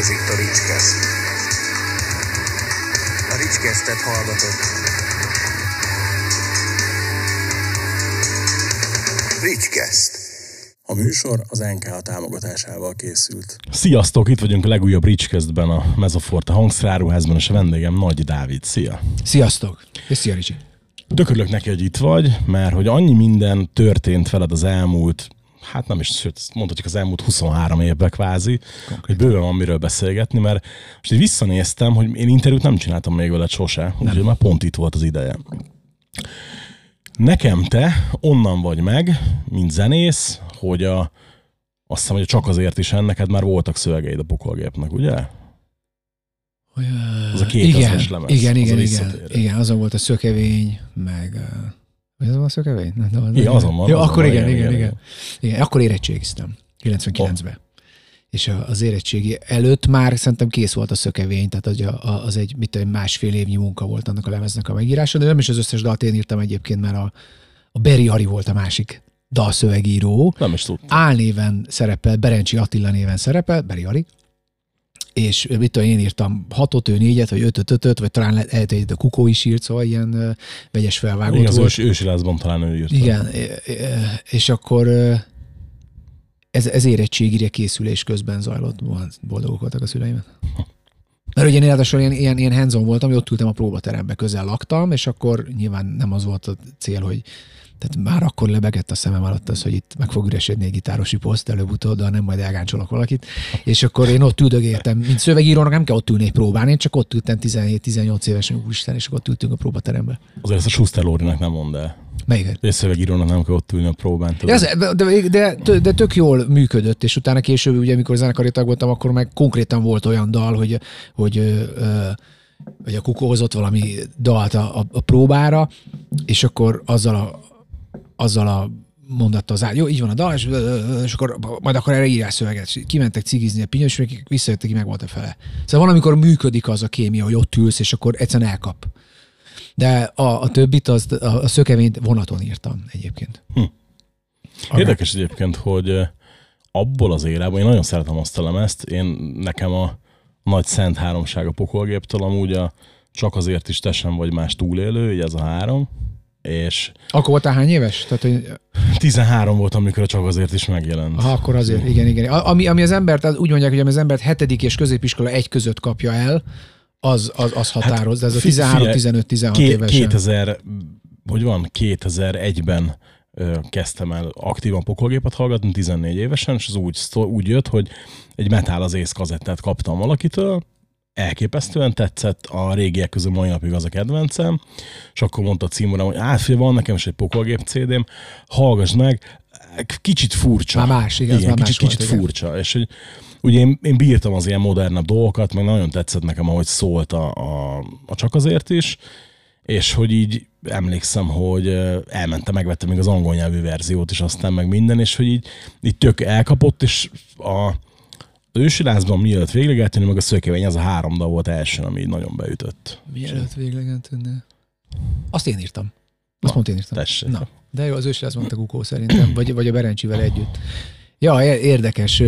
Ez itt a Ricskeszt. A Ricskesztet hallgatott. Ricskeszt. A műsor az NKA támogatásával készült. Sziasztok, itt vagyunk a legújabb Ricskesztben, a Mezoforte hangszeráruházban, és a vendégem Nagy Dávid. Szia! Sziasztok! És szia Ricsi! Tökörülök neki, hogy itt vagy, mert hogy annyi minden történt veled az elmúlt hát nem is, sőt, mondhatjuk az elmúlt 23 évben kvázi, Konkrét. hogy bőven van miről beszélgetni, mert most így visszanéztem, hogy én interjút nem csináltam még veled sose, úgyhogy már pont itt volt az ideje. Nekem te onnan vagy meg, mint zenész, hogy a, azt hiszem, hogy csak azért is ennek már voltak szövegeid a pokolgépnek, ugye? Az a két igen, lemez. Igen, igen, az igen, igen, azon volt a szökevény, meg vagy az van a szökevény? Nem, nem, igen, azon van. Jó, azon akkor igen, igen, igen, igen, igen. Akkor érettségiztem, 99-ben. Oh. És az érettségi előtt már szerintem kész volt a szökevény, tehát az, az egy mit tudom, másfél évnyi munka volt annak a lemeznek a megírása, de nem is az összes dalt én írtam egyébként, mert a, a Beri Ari volt a másik dalszövegíró. Nem is tudtam. Álnéven szerepel, Berencsi Attila néven szerepel, Beri Ari, és mit tudom, én írtam hatot, ő négyet, vagy ötöt, ötöt, vagy talán lehet, hogy a Kukó is írt, szóval ilyen uh, vegyes felvágott Igen, volt. Igen, ősi lázban talán ő írta. Igen, és akkor ez, ez érettségire készülés közben zajlott, boldogok voltak a szüleim. Mert ugye én ráadásul ilyen, ilyen, ilyen hands voltam, hogy ott ültem a próbaterembe, közel laktam, és akkor nyilván nem az volt a cél, hogy tehát már akkor lebegett a szemem alatt az, hogy itt meg fog üresedni egy gitárosi poszt előbb-utóbb, de nem majd elgáncsolok valakit. És akkor én ott üldögéltem, mint szövegírónak nem kell ott ülni próbán, én csak ott ültem 17-18 évesen, úristen, és akkor ott ültünk a próbaterembe. Azért ezt a Schuster Lórinak nem mond el. Melyiket? És szövegírónak nem kell ott ülni a próbán. De, de, de, de, tök jól működött, és utána később, ugye, amikor zenekari tag voltam, akkor meg konkrétan volt olyan dal, hogy, hogy ö, hogy a kukó hozott valami dalt a, a, a próbára, és akkor azzal a, azzal a mondattal az Jó, így van a dal, és, és akkor majd akkor erre írás szöveget. Kimentek cigizni a pinyos, és visszajöttek, ki meg volt a fele. Szóval van, amikor működik az a kémia, hogy ott ülsz, és akkor egyszerűen elkap. De a, a többit, az, a, a szökevényt vonaton írtam egyébként. Hm. Érdekes egyébként, hogy abból az érában, én nagyon szeretem azt a lemezt, én nekem a nagy szent háromság a pokolgéptől, amúgy a csak azért is te sem vagy más túlélő, így ez a három, és... Akkor voltál hány éves? Tehát, hogy... 13 volt, amikor csak azért is megjelent. Ha, akkor azért, igen, igen. Ami, ami az embert, úgy mondják, hogy ami az embert hetedik és középiskola egy között kapja el, az, az, az határoz, hát, de ez a 13-15-16 évesen. 2000, hogy van, 2001-ben kezdtem el aktívan pokolgépet hallgatni, 14 évesen, és az úgy, úgy jött, hogy egy Metal az ész kazettát kaptam valakitől, elképesztően tetszett, a régiek közül mai napig az a kedvencem, és akkor mondta a címorám, hogy átfél van nekem is egy pokolgép CD-m, hallgass meg, kicsit furcsa. Már más, igaz, igen, már kicsit, más kicsit volt, furcsa, igen. és hogy ugye én, én bírtam az ilyen modernebb dolgokat, meg nagyon tetszett nekem, ahogy szólt a, a, a csak azért is, és hogy így emlékszem, hogy elmentem, megvettem még az angol nyelvű verziót is, aztán meg minden, és hogy így, így tök elkapott, és a, ősilázban mielőtt véglegetni, meg a szökevény, az a három dal volt első, ami nagyon beütött. Mielőtt véglegetni? Azt én írtam. Azt mondta én írtam. Tessék. Na, de jó, az ősilázban a Kukó szerintem, vagy, vagy a Berencsivel együtt. Ja, érdekes.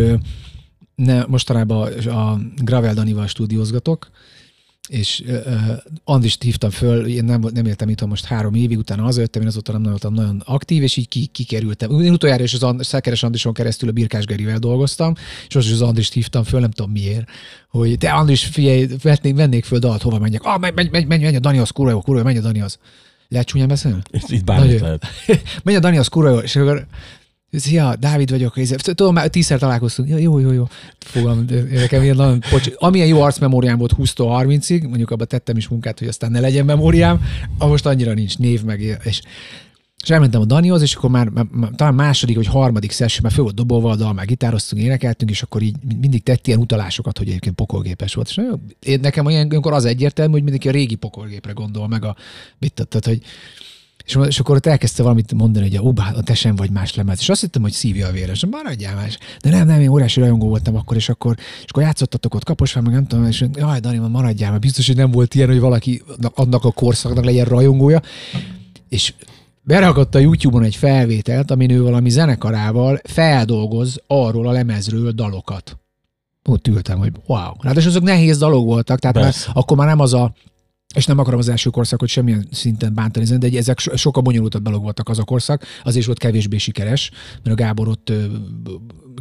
Ne, mostanában a Gravel Danival stúdiózgatok, és uh, Andrist hívtam föl, én nem, nem éltem itt most három évig, utána jöttem, én azóta nem voltam nagyon aktív, és így ki, kikerültem. Én utoljára is az And- Szekeres Andrison keresztül a Birkás Gerivel dolgoztam, és most is az Andrist hívtam föl, nem tudom miért, hogy te Andris, figyelj, vennék, vennék föl dalt, hova menjek. Ah, menj, menj, menj, menj, menj a Dani, az kurva jó, kurva jó, menj a Dani, az. Lehet csúnyán beszélni? Itt, itt bármit lehet. menj a Dani, az kurva jó, és akkor Szia, Dávid vagyok. Tudom, már tízszer találkoztunk. Ja, jó, jó, jó. Fogam, nekem ilyen nagyon pocs... Amilyen jó arcmemóriám volt 20-30-ig, mondjuk abba tettem is munkát, hogy aztán ne legyen memóriám, a most annyira nincs név meg, és és elmentem a Danihoz, és akkor már, már, már talán második vagy harmadik session, már föl volt dobolva a dal, már gitároztunk, énekeltünk, és akkor így mindig tett ilyen utalásokat, hogy egyébként pokolgépes volt. És én, nekem olyankor az egyértelmű, hogy mindenki a régi pokolgépre gondol, meg a mit, tehát, hogy és, és akkor ott elkezdte valamit mondani, hogy a Uba, a te sem vagy más lemez. És azt hittem, hogy szívja a véres. Maradjál más. De nem, nem, én óriási rajongó voltam akkor, és akkor, és akkor játszottatok ott kaposván, meg nem tudom, és jaj, Dani, maradjál, mert biztos, hogy nem volt ilyen, hogy valaki annak a korszaknak legyen rajongója. És berakott a YouTube-on egy felvételt, amin ő valami zenekarával feldolgoz arról a lemezről dalokat. ott ültem, hogy wow. Ráadásul azok nehéz dalok voltak, tehát már, akkor már nem az a és nem akarom az első korszakot semmilyen szinten bántani, de ezek so- sokkal bonyolultabb dalok voltak az a korszak, az is volt kevésbé sikeres, mert a Gábor ott ö,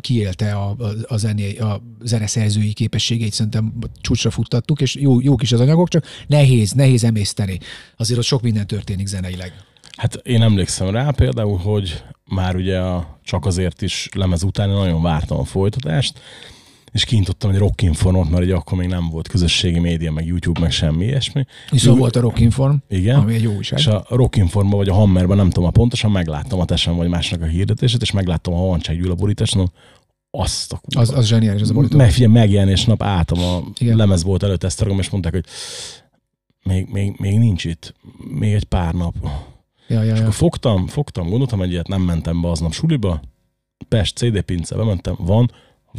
kiélte a, a, a, zené, a zeneszerzői képességeit, szerintem csúcsra futtattuk, és jó, jók is az anyagok, csak nehéz, nehéz emészteni. Azért ott sok minden történik zeneileg. Hát én emlékszem rá például, hogy már ugye a csak azért is lemez után nagyon vártam a folytatást, és kiintottam egy rockinformot, mert ugye akkor még nem volt közösségi média, meg YouTube, meg semmi ilyesmi. Viszont Jó- volt a Rockinform, Igen. ami egy jó újság. És a Rockinformban vagy a Hammerben, nem tudom, a pontosan megláttam a Tesen vagy másnak a hirdetését, és megláttam a Havancsák Gyula borítást, mondom, azt a kurva. Az, az zseniális, az a borító. Meg, figyelj, megjelenés nap álltam a Igen. Lemez volt előtt Esztergom, és mondták, hogy még, még, még nincs itt, még egy pár nap. Ja, ja, És ja. akkor fogtam, fogtam, gondoltam egyet, nem mentem be aznap suliba, Pest CD pince, bementem, van,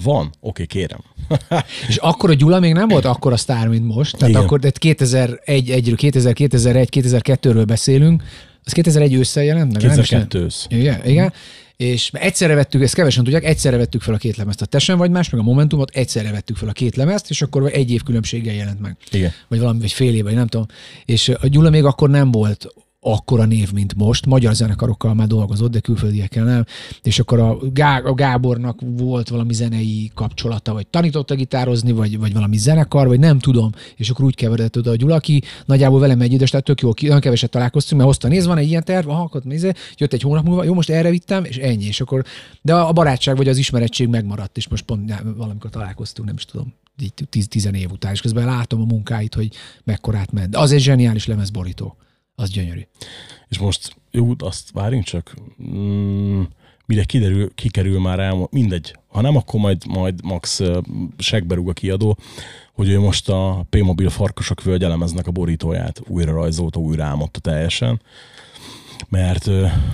van, oké, kérem. És akkor a Gyula még nem volt akkora sztár, mint most. Tehát Igen. akkor de 2001, 1 2000, 2001, 2002-ről beszélünk. Az 2001 ősszel jelent meg? nem is? 2002 ősz. Igen, igen. És egyszerre vettük, ezt kevesen tudják, egyszerre vettük fel a két lemezt. A Tesen vagy más, meg a Momentumot egyszerre vettük fel a két lemezt, és akkor egy év különbséggel jelent meg. Igen. Vagy valami, vagy fél év, vagy nem tudom. És a Gyula még akkor nem volt akkora név, mint most. Magyar zenekarokkal már dolgozott, de külföldiekkel nem. És akkor a, Gá- a Gábornak volt valami zenei kapcsolata, vagy tanította gitározni, vagy, vagy valami zenekar, vagy nem tudom. És akkor úgy keveredett oda a Gyula, aki nagyjából velem egy idős, tehát tök jó, nagyon keveset találkoztunk, mert hozta néz, van egy ilyen terv, aha, akkor nézze, jött egy hónap múlva, jó, most erre vittem, és ennyi. És akkor, de a barátság vagy az ismerettség megmaradt, és most pont valamikor találkoztunk, nem is tudom, így tíz, tizen év után, és közben látom a munkáit, hogy mekkorát ment. Az egy zseniális lemezborító. Az gyönyörű. És most, jó, azt várjunk csak, mm, mire kiderül, kikerül már el, mindegy. Ha nem, akkor majd, majd Max uh, segberúg a kiadó, hogy ő most a P-Mobil Farkasok Völgy elemeznek a borítóját újra rajzolta, újra álmodta teljesen, mert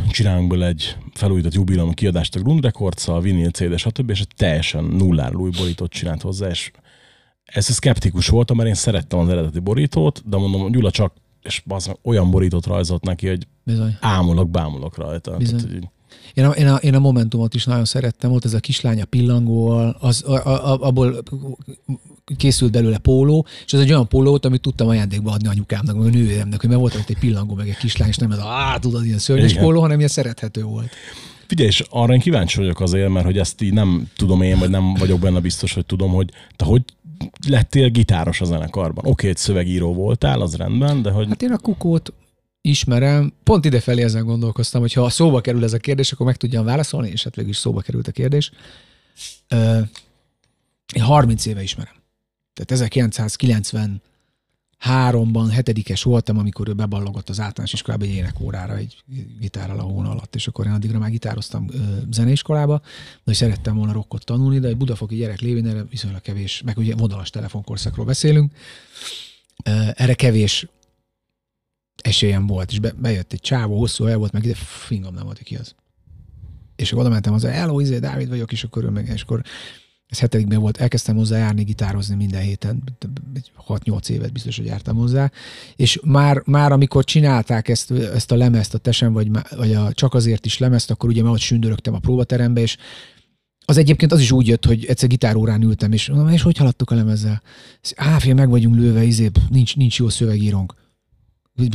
csinálunk belőle egy felújított jubileum kiadást a Grund records a vinil CD, stb. és teljesen nulláról új borítót csinált hozzá, és ez szkeptikus voltam, mert én szerettem az eredeti borítót, de mondom, Gyula csak és bazd meg, olyan borítót rajzolt neki, hogy Bizony. ámulok, bámulok rajta. Bizony. Tehát, hogy Én a, én, a, én a Momentumot is nagyon szerettem, volt ez a kislány a pillangóval, az, a, a, abból készült belőle póló, és ez egy olyan póló volt, amit tudtam ajándékba adni anyukámnak, meg a nővéremnek, hogy mert volt ott egy pillangó, meg egy kislány, és nem ez a, á, tudod, ilyen szörnyes Igen. póló, hanem ilyen szerethető volt. Figyelj, és arra én kíváncsi vagyok azért, mert hogy ezt így nem tudom én, vagy nem vagyok benne biztos, hogy tudom, hogy te hogy lettél gitáros a zenekarban. Oké, egy szövegíró voltál, az rendben, de hogy Hát én a kukót ismerem, pont idefelé ezen gondolkoztam, hogy ha szóba kerül ez a kérdés, akkor meg tudjam válaszolni, és hát végül is szóba került a kérdés. Ö, Én 30 éve ismerem. Tehát 1993-ban hetedikes voltam, amikor ő beballogott az általános iskolába egy énekórára egy gitárral a hóna alatt, és akkor én addigra már gitároztam ö, zeneiskolába, de szerettem volna rockot tanulni, de egy budafoki gyerek lévén erre viszonylag kevés, meg ugye vonalas telefonkorszakról beszélünk, erre kevés esélyem volt, és be, bejött egy csávó, hosszú el volt, meg ide fingom nem volt, ki az. És akkor oda mentem hozzá, hello, izé, Dávid vagyok, és akkor, ő meg, és akkor ez hetedikben volt, elkezdtem hozzá járni, gitározni minden héten, egy 6-8 évet biztos, hogy jártam hozzá, és már, már amikor csinálták ezt, ezt a lemezt, a Tesen, vagy, vagy a Csak azért is lemezt, akkor ugye már ott sündörögtem a próbaterembe, és az egyébként az is úgy jött, hogy egyszer gitárórán ültem, és mondom, és hogy haladtok a lemezzel? Á, meg vagyunk lőve, izé, pff, nincs, nincs jó szövegírónk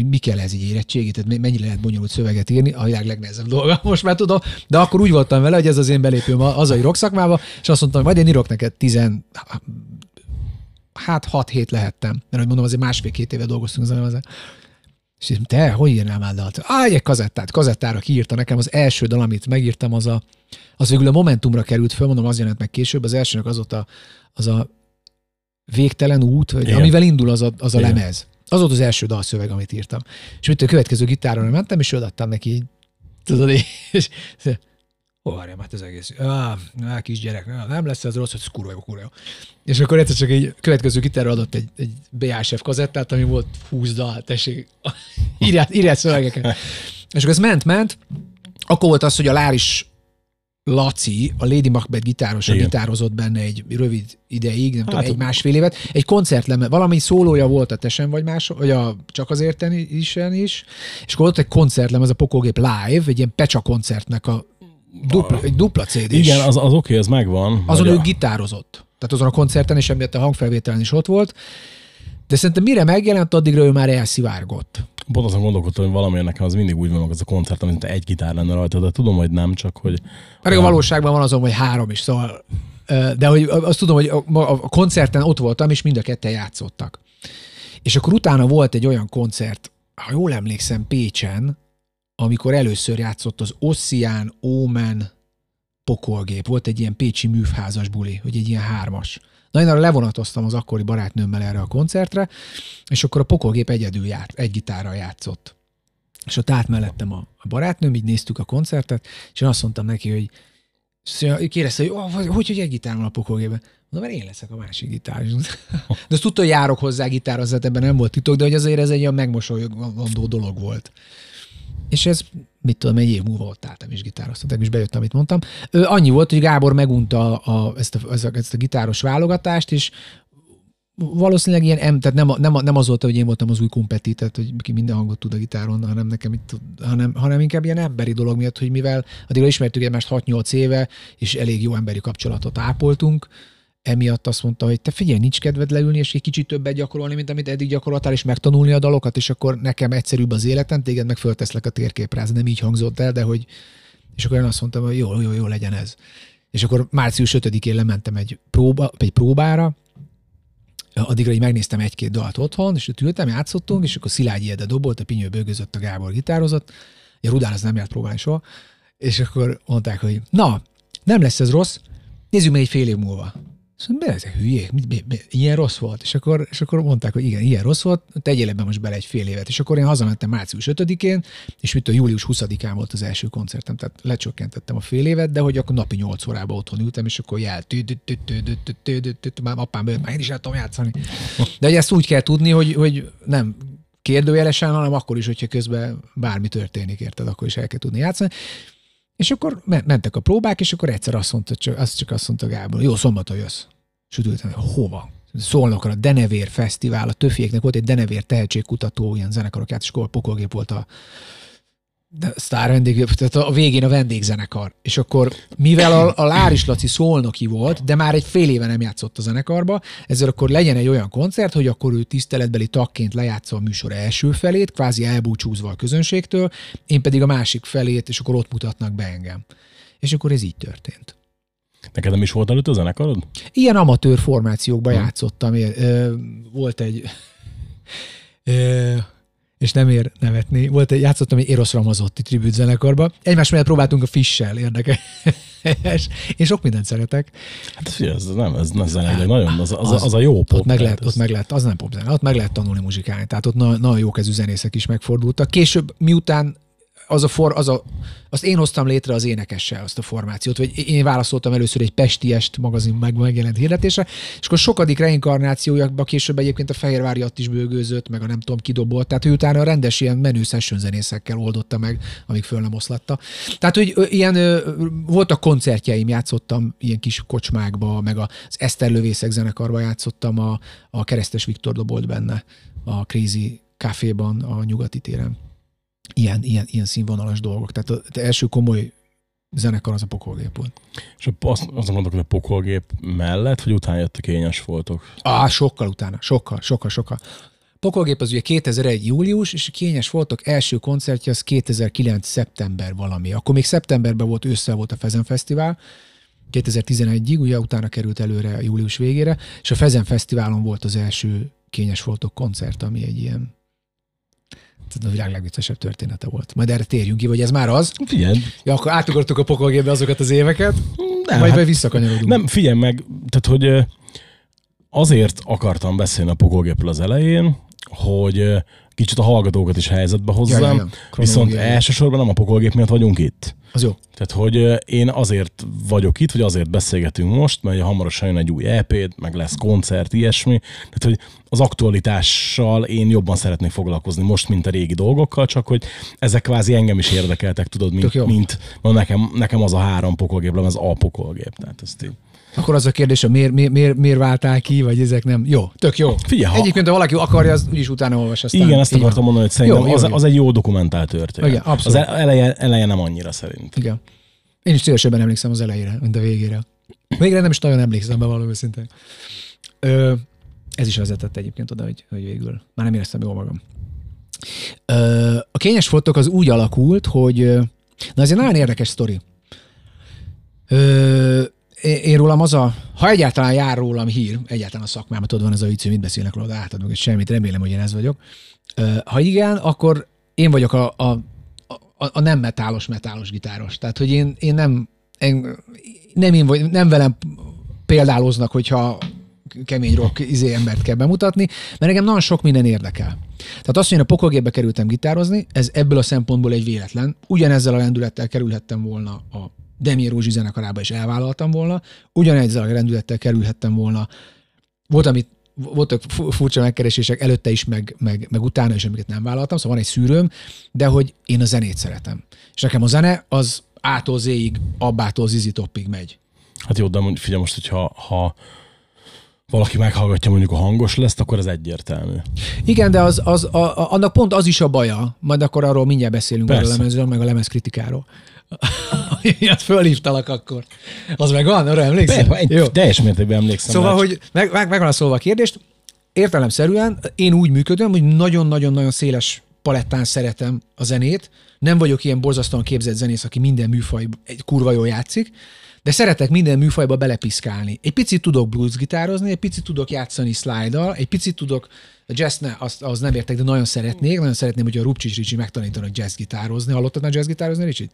mi- kell ez így érettségi, tehát mennyire lehet bonyolult szöveget írni, a világ legnehezebb dolga, most már tudom, de akkor úgy voltam vele, hogy ez az én belépőm a hazai rock szakmába, és azt mondtam, hogy majd én írok neked tizen, hát 6-7 lehettem, mert hogy mondom, azért másfél-két éve dolgoztunk az ezen. És így, te, hogy írnál már dalt? Á, egy kazettát, kazettára kiírta nekem az első dal, amit megírtam, az a, az végül a Momentumra került föl, mondom, az jelent meg később, az elsőnek az ott a, az a végtelen út, vagy amivel indul az a, az a Igen. lemez. Az volt az első dalszöveg, amit írtam. És mit a következő gitárra mentem, és odaadtam neki így, tudod, és várjam, hát ez egész. Ah, ah, kisgyerek, ah, nem lesz ez rossz, hogy ez kurva jó, kurva jó. És akkor egyszer csak egy következő gitárra adott egy, egy BASF kazettát, ami volt 20 dal, tessék, írját, írját szövegeket. És akkor ez ment, ment, akkor volt az, hogy a Láris Laci, a Lady Macbeth gitáros, Igen. gitározott benne egy rövid ideig, nem tudom, Hát- egy másfél évet. Egy koncertleme, valami szólója volt a Tesen vagy más, vagy a Csak azért is, is, és akkor volt egy koncertlem, ez a Pokolgép Live, egy ilyen Pecsa koncertnek a dupla, egy dupla cd igen, az, az oké, ez megvan. azon ő a- gitározott. Tehát azon a koncerten, és emiatt a hangfelvételen is ott volt. De szerintem mire megjelent, addigra ő már elszivárgott. Pont azon gondolkodtam, hogy valamiért nekem az mindig úgy van, az a koncert, amit egy gitár lenne rajta, de tudom, hogy nem, csak hogy Pedig a valóságban van azon, hogy három is, szóval... De hogy azt tudom, hogy a koncerten ott voltam, és mind a ketten játszottak. És akkor utána volt egy olyan koncert, ha jól emlékszem, Pécsen, amikor először játszott az Ossian Omen pokolgép. Volt egy ilyen pécsi művházas buli, hogy egy ilyen hármas. Na én arra levonatoztam az akkori barátnőmmel erre a koncertre, és akkor a pokolgép egyedül járt, egy gitárral játszott. És ott állt mellettem a, barátnőm, így néztük a koncertet, és én azt mondtam neki, hogy kérdezte, hogy oh, hogy, hogy, egy gitár van a pokolgében. Mondom, mert én leszek a másik gitár. De azt tudta, hogy járok hozzá gitározni, ebben nem volt titok, de hogy azért ez egy olyan megmosolyogandó dolog volt. És ez, mit tudom, egy év múlva ott álltam és gitároztam, és bejött, amit mondtam. Ö, annyi volt, hogy Gábor megunta a, a, ezt, a, ezt a gitáros válogatást, és valószínűleg ilyen, em, tehát nem, nem, nem az volt, hogy én voltam az új kompeti, tehát hogy ki minden hangot tud a gitáron, hanem nekem itt, hanem, hanem inkább ilyen emberi dolog miatt, hogy mivel addigra ismertük egymást 6-8 éve, és elég jó emberi kapcsolatot ápoltunk, emiatt azt mondta, hogy te figyelj, nincs kedved leülni, és egy kicsit többet gyakorolni, mint amit eddig gyakoroltál, és megtanulni a dalokat, és akkor nekem egyszerűbb az életem, téged meg fölteszlek a térképre. Ez nem így hangzott el, de hogy és akkor én azt mondtam, hogy jó, jó, jó legyen ez. És akkor március 5-én lementem egy, próba, egy próbára, addigra így megnéztem egy-két dalt otthon, és ott ültem, játszottunk, és akkor Szilágyi Ede dobolt, a Pinyő bőgözött, a Gábor gitározott, a Rudán az nem járt próbálni soha, és akkor mondták, hogy na, nem lesz ez rossz, nézzük meg egy fél év múlva. Szóval ezek hülyék, mit, mi, mi, ilyen rossz volt. És akkor, és akkor mondták, hogy igen, ilyen rossz volt, tegyél ebbe most bele egy fél évet. És akkor én hazamentem március 5-én, és mit a július 20-án volt az első koncertem, tehát lecsökkentettem a fél évet, de hogy akkor napi 8 órába otthon ültem, és akkor jel, már apám bejött, már én is el tudom játszani. De ezt úgy kell tudni, hogy, hogy nem kérdőjelesen, hanem akkor is, hogyha közben bármi történik, érted, akkor is el kell tudni játszani. És akkor mentek a próbák, és akkor egyszer azt mondta, csak, azt csak azt mondta Gábor, jó, szombaton jössz. És úgy ültem, hogy hova? Szólnokra, a Denevér Fesztivál, a Töfieknek volt egy Denevér tehetségkutató, ilyen zenekarok át, és akkor pokolgép volt a de sztár vendég, tehát a végén a vendégzenekar. És akkor, mivel a, a Láris Laci szolnoki volt, de már egy fél éve nem játszott a zenekarba, ezzel akkor legyen egy olyan koncert, hogy akkor ő tiszteletbeli tagként lejátsza a műsor első felét, kvázi elbúcsúzva a közönségtől, én pedig a másik felét, és akkor ott mutatnak be engem. És akkor ez így történt. Neked nem is volt előtt a zenekarod? Ilyen amatőr formációkban játszottam. Ö, ö, Volt egy... És nem ér nevetni. Volt egy, játszottam egy Eros Ramazotti tribut zenekarba. Egymás mellett próbáltunk a Fissel, érdekes. Én sok mindent szeretek. Hát figyelj, ez nem, ez nem zene, de nagyon, az, az, az, az a jó pop. Ott meg, lehet, ez- ott meg lehet, az nem popzene, ott meg lehet tanulni muzsikálni. Tehát ott na- nagyon jó kezű zenészek is megfordultak. Később, miután az a for, az a, azt én hoztam létre az énekessel azt a formációt, vagy én válaszoltam először egy Pestiest magazin meg megjelent hirdetésre, és akkor sokadik reinkarnációjakban később egyébként a Fehérvári Att is bőgőzött, meg a nem tudom kidobolt, tehát ő utána rendes ilyen menő session zenészekkel oldotta meg, amíg föl nem oszlatta. Tehát, hogy ilyen voltak koncertjeim, játszottam ilyen kis kocsmákba, meg az Eszter Lövészek zenekarba játszottam, a, a Keresztes Viktor dobolt benne, a Crazy Caféban, a nyugati téren ilyen, ilyen, ilyen színvonalas dolgok. Tehát az első komoly zenekar az a pokolgép volt. És azt, azt mondok, hogy a pokolgép mellett, vagy utána jött a kényes foltok. Á, sokkal utána, sokkal, sokkal, sokkal. Pokolgép az ugye 2001. július, és a Kényes voltak első koncertje az 2009. szeptember valami. Akkor még szeptemberben volt, ősszel volt a Fezen Fesztivál, 2011-ig, ugye utána került előre a július végére, és a Fezen Fesztiválon volt az első Kényes voltok koncert, ami egy ilyen a világ legviccesebb története volt. Majd erre térjünk ki, vagy ez már az. Figyelj, Ja, akkor átugortuk a pokolgépbe azokat az éveket, nem, majd hát, hát, visszakanyarodunk. nem, figyelj meg, tehát hogy azért akartam beszélni a pokolgépről az elején, hogy kicsit a hallgatókat is helyzetbe hozzam, Ja, ja, ja. viszont elsősorban nem a pokolgép miatt vagyunk itt. Az jó. Tehát, hogy ö, én azért vagyok itt, vagy azért beszélgetünk most, mert hamarosan jön egy új ep meg lesz koncert, ilyesmi. Tehát, hogy az aktualitással én jobban szeretnék foglalkozni most, mint a régi dolgokkal, csak hogy ezek kvázi engem is érdekeltek, tudod, mint, mint mert nekem, nekem az a három pokolgép, az a pokolgép. Tehát ezt így. Akkor az a kérdés, hogy miért, miért, miért, miért váltál ki, vagy ezek nem. Jó, tök jó. Figyelj, ha- Egyébként, ha valaki akarja, az úgyis utána olvas. Aztán Igen, ezt így van. akartam mondani, hogy szerintem Jó, jó, az, jó. az egy jó dokumentált történet. Igen, abszolút. Az eleje, eleje nem annyira szerint. Igen. Én is szívesebben emlékszem az elejére, mint a végére. Végre nem is nagyon emlékszem be valami szintén. Ö, ez is vezetett egyébként oda, hogy, hogy végül már nem éreztem jól magam. Ö, a kényes fotók az úgy alakult, hogy na ez egy nagyon érdekes sztori. Ö, én rólam az a, ha egyáltalán jár rólam hír, egyáltalán a szakmában, tudod, van ez a vicc, mit beszélnek róla, átadok, és semmit, remélem, hogy én ez vagyok. Ha igen, akkor én vagyok a, a, a, a nem metálos, metálos gitáros. Tehát, hogy én, én nem, én, nem, én vagy, nem velem példáloznak, hogyha kemény rock izé embert kell bemutatni, mert engem nagyon sok minden érdekel. Tehát azt, hogy én a pokolgépbe kerültem gitározni, ez ebből a szempontból egy véletlen. Ugyanezzel a lendülettel kerülhettem volna a Demi Rózsi zenekarába, és elvállaltam volna. Ugyanezzel a lendülettel kerülhettem volna. Volt, amit voltak fu- furcsa megkeresések előtte is, meg, meg, meg utána is, amiket nem vállaltam, szóval van egy szűrőm, de hogy én a zenét szeretem. És nekem a zene az ától zéig, abbától zizi toppig megy. Hát jó, de figyelj most, hogyha ha valaki meghallgatja mondjuk a hangos lesz, akkor ez egyértelmű. Igen, de az, az, a, a, annak pont az is a baja, majd akkor arról mindjárt beszélünk arról a Persze. lemezről, meg a lemezkritikáról. Ilyet fölhívtalak akkor. Az meg van, arra emlékszel? Be, egy, teljes mértékben emlékszem. Szóval, rá, hogy meg, meg, meg van szólva a kérdést, értelemszerűen én úgy működöm, hogy nagyon-nagyon-nagyon széles palettán szeretem a zenét. Nem vagyok ilyen borzasztóan képzett zenész, aki minden műfaj egy kurva jól játszik, de szeretek minden műfajba belepiszkálni. Egy picit tudok blues gitározni, egy picit tudok játszani slide egy picit tudok, a jazz ne, azt, az nem értek, de nagyon szeretnék, nagyon szeretném, hogy a Rupcsis Ricsi megtanítanak jazz gitározni. Hallottad már jazz gitározni, Ricsit?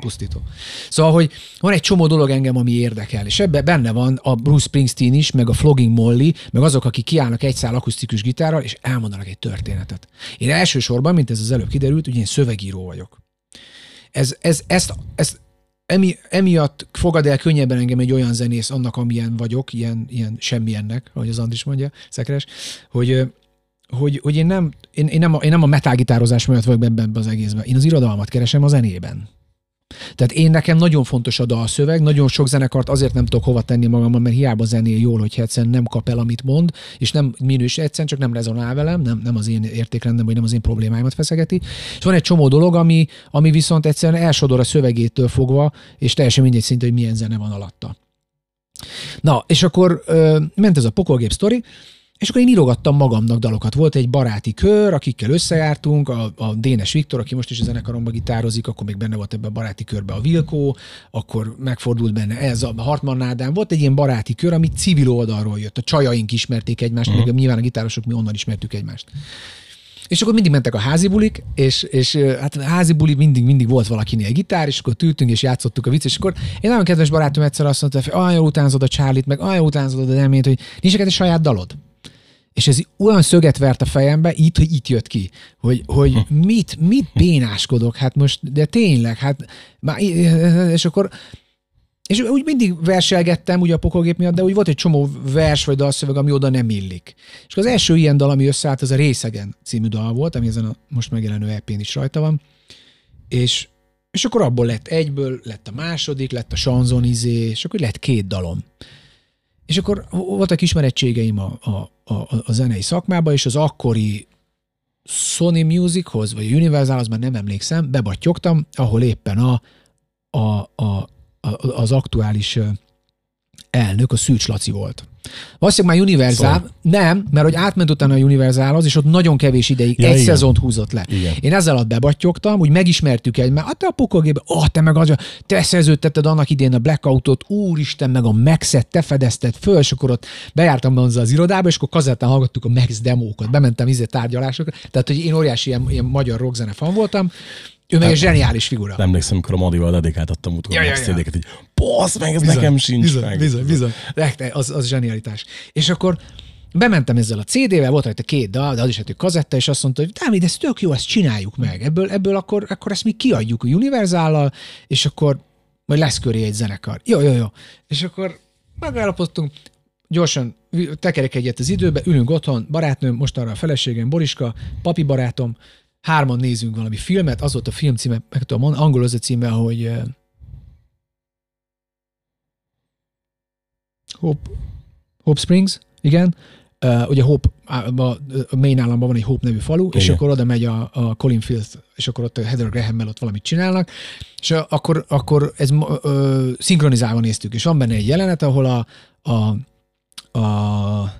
Pusztító. Szóval, hogy van egy csomó dolog engem, ami érdekel, és ebben benne van a Bruce Springsteen is, meg a Flogging Molly, meg azok, akik kiállnak egy szál akusztikus gitárral, és elmondanak egy történetet. Én elsősorban, mint ez az előbb kiderült, ugye én szövegíró vagyok. Ez, ez, ezt, ezt emi, emiatt fogad el könnyebben engem egy olyan zenész annak, amilyen vagyok, ilyen, ilyen semmilyennek, ahogy az Andris mondja, Szekres, hogy, hogy, hogy én, nem, én, én, nem a, én nem a metálgitározás miatt vagyok ebben az egészben. Én az irodalmat keresem a zenében. Tehát én nekem nagyon fontos a dalszöveg, nagyon sok zenekart azért nem tudok hova tenni magammal, mert hiába zenél jól, hogyha egyszerűen nem kap el, amit mond, és nem minős, egyszerűen csak nem rezonál velem, nem, nem az én értékrendem, vagy nem az én problémáimat feszegeti. És van egy csomó dolog, ami, ami viszont egyszerűen elsodor a szövegétől fogva, és teljesen mindegy szinte, hogy milyen zene van alatta. Na, és akkor ö, ment ez a pokolgép sztori, és akkor én írogattam magamnak dalokat. Volt egy baráti kör, akikkel összejártunk, a, a Dénes Viktor, aki most is a zenekaromba gitározik, akkor még benne volt ebbe a baráti körbe a Vilkó, akkor megfordult benne ez a Hartmann Ádám. Volt egy ilyen baráti kör, ami civil oldalról jött. A csajaink ismerték egymást, uh-huh. még nyilván a gitárosok mi onnan ismertük egymást. És akkor mindig mentek a házi bulik, és, és hát a házi buli mindig, mindig volt valakinél gitár, és akkor ültünk és játszottuk a vicc, és akkor egy nagyon kedves barátom egyszer azt mondta, hogy olyan utánzod a Charlie-t, meg olyan utánzod a Demént, hogy nincs neked egy saját dalod. És ez olyan szöget vert a fejembe, itt, hogy itt jött ki, hogy, hogy mit, mit bénáskodok, hát most, de tényleg, hát, már, és akkor és úgy mindig verselgettem ugye a pokolgép miatt, de úgy volt egy csomó vers vagy dalszöveg, ami oda nem illik. És az első ilyen dal, ami összeállt, az a Részegen című dal volt, ami ezen a most megjelenő EP-n is rajta van. És, és akkor abból lett egyből, lett a második, lett a Sanzon izé, és akkor lett két dalom. És akkor voltak ismerettségeim a, a, a, a zenei szakmába, és az akkori Sony Musichoz, vagy Universalhoz, már nem emlékszem, bebattyogtam, ahol éppen a, a, a, a, az aktuális elnök, a Szűcs Laci volt. Valószínűleg már Universal, Szóval- nem, mert hogy átment utána a Universalhoz, és ott nagyon kevés ideig, Ja, egy igen. szezont húzott le. Igen. Én ezzel alatt bebattyogtam, úgy megismertük egymást, hát te a pokolgébe, ah, te meg az, te szerződtetted annak idén a Blackoutot, úristen, meg a Maxet, te fedezted föl, és akkor ott bejártam hozzá az irodába, és akkor kazettán hallgattuk a Max demókat, bementem izé tárgyalásokra, tehát hogy én óriási ilyen, ilyen magyar rockzene fan voltam, ő meg egy zseniális figura. Emlékszem, amikor a Madival dedikáltattam utóbb Ja, a ja. CD-ket, hogy basz meg, ez nekem sincs bizony, meg. Bizony, bizony. Rekte, az, az zsenialitás. És akkor bementem ezzel a CD-vel, volt rajta két dal, de az is egy kazetta, és azt mondta, hogy Dávid, ez tök jó, ezt csináljuk meg. Ebből, ebből akkor, akkor ezt mi kiadjuk a Univerzállal, és akkor majd lesz köré egy zenekar. Jó, jó, jó. És akkor megállapodtunk, gyorsan tekerek egyet az időbe, ülünk otthon, barátnőm, most arra a feleségem, Boriska, papi barátom, hárman nézünk valami filmet, az volt a film címe, meg tudom mondani, angol az a címe, hogy eh, Hope, Hope Springs, igen, Uh, ugye Hope, a, a, main államban van egy Hope nevű falu, Igen. és akkor oda megy a, a Colin Firth, és akkor ott a Heather graham ott valamit csinálnak, és akkor, akkor ez ö, szinkronizálva néztük, és van benne egy jelenet, ahol a, a, a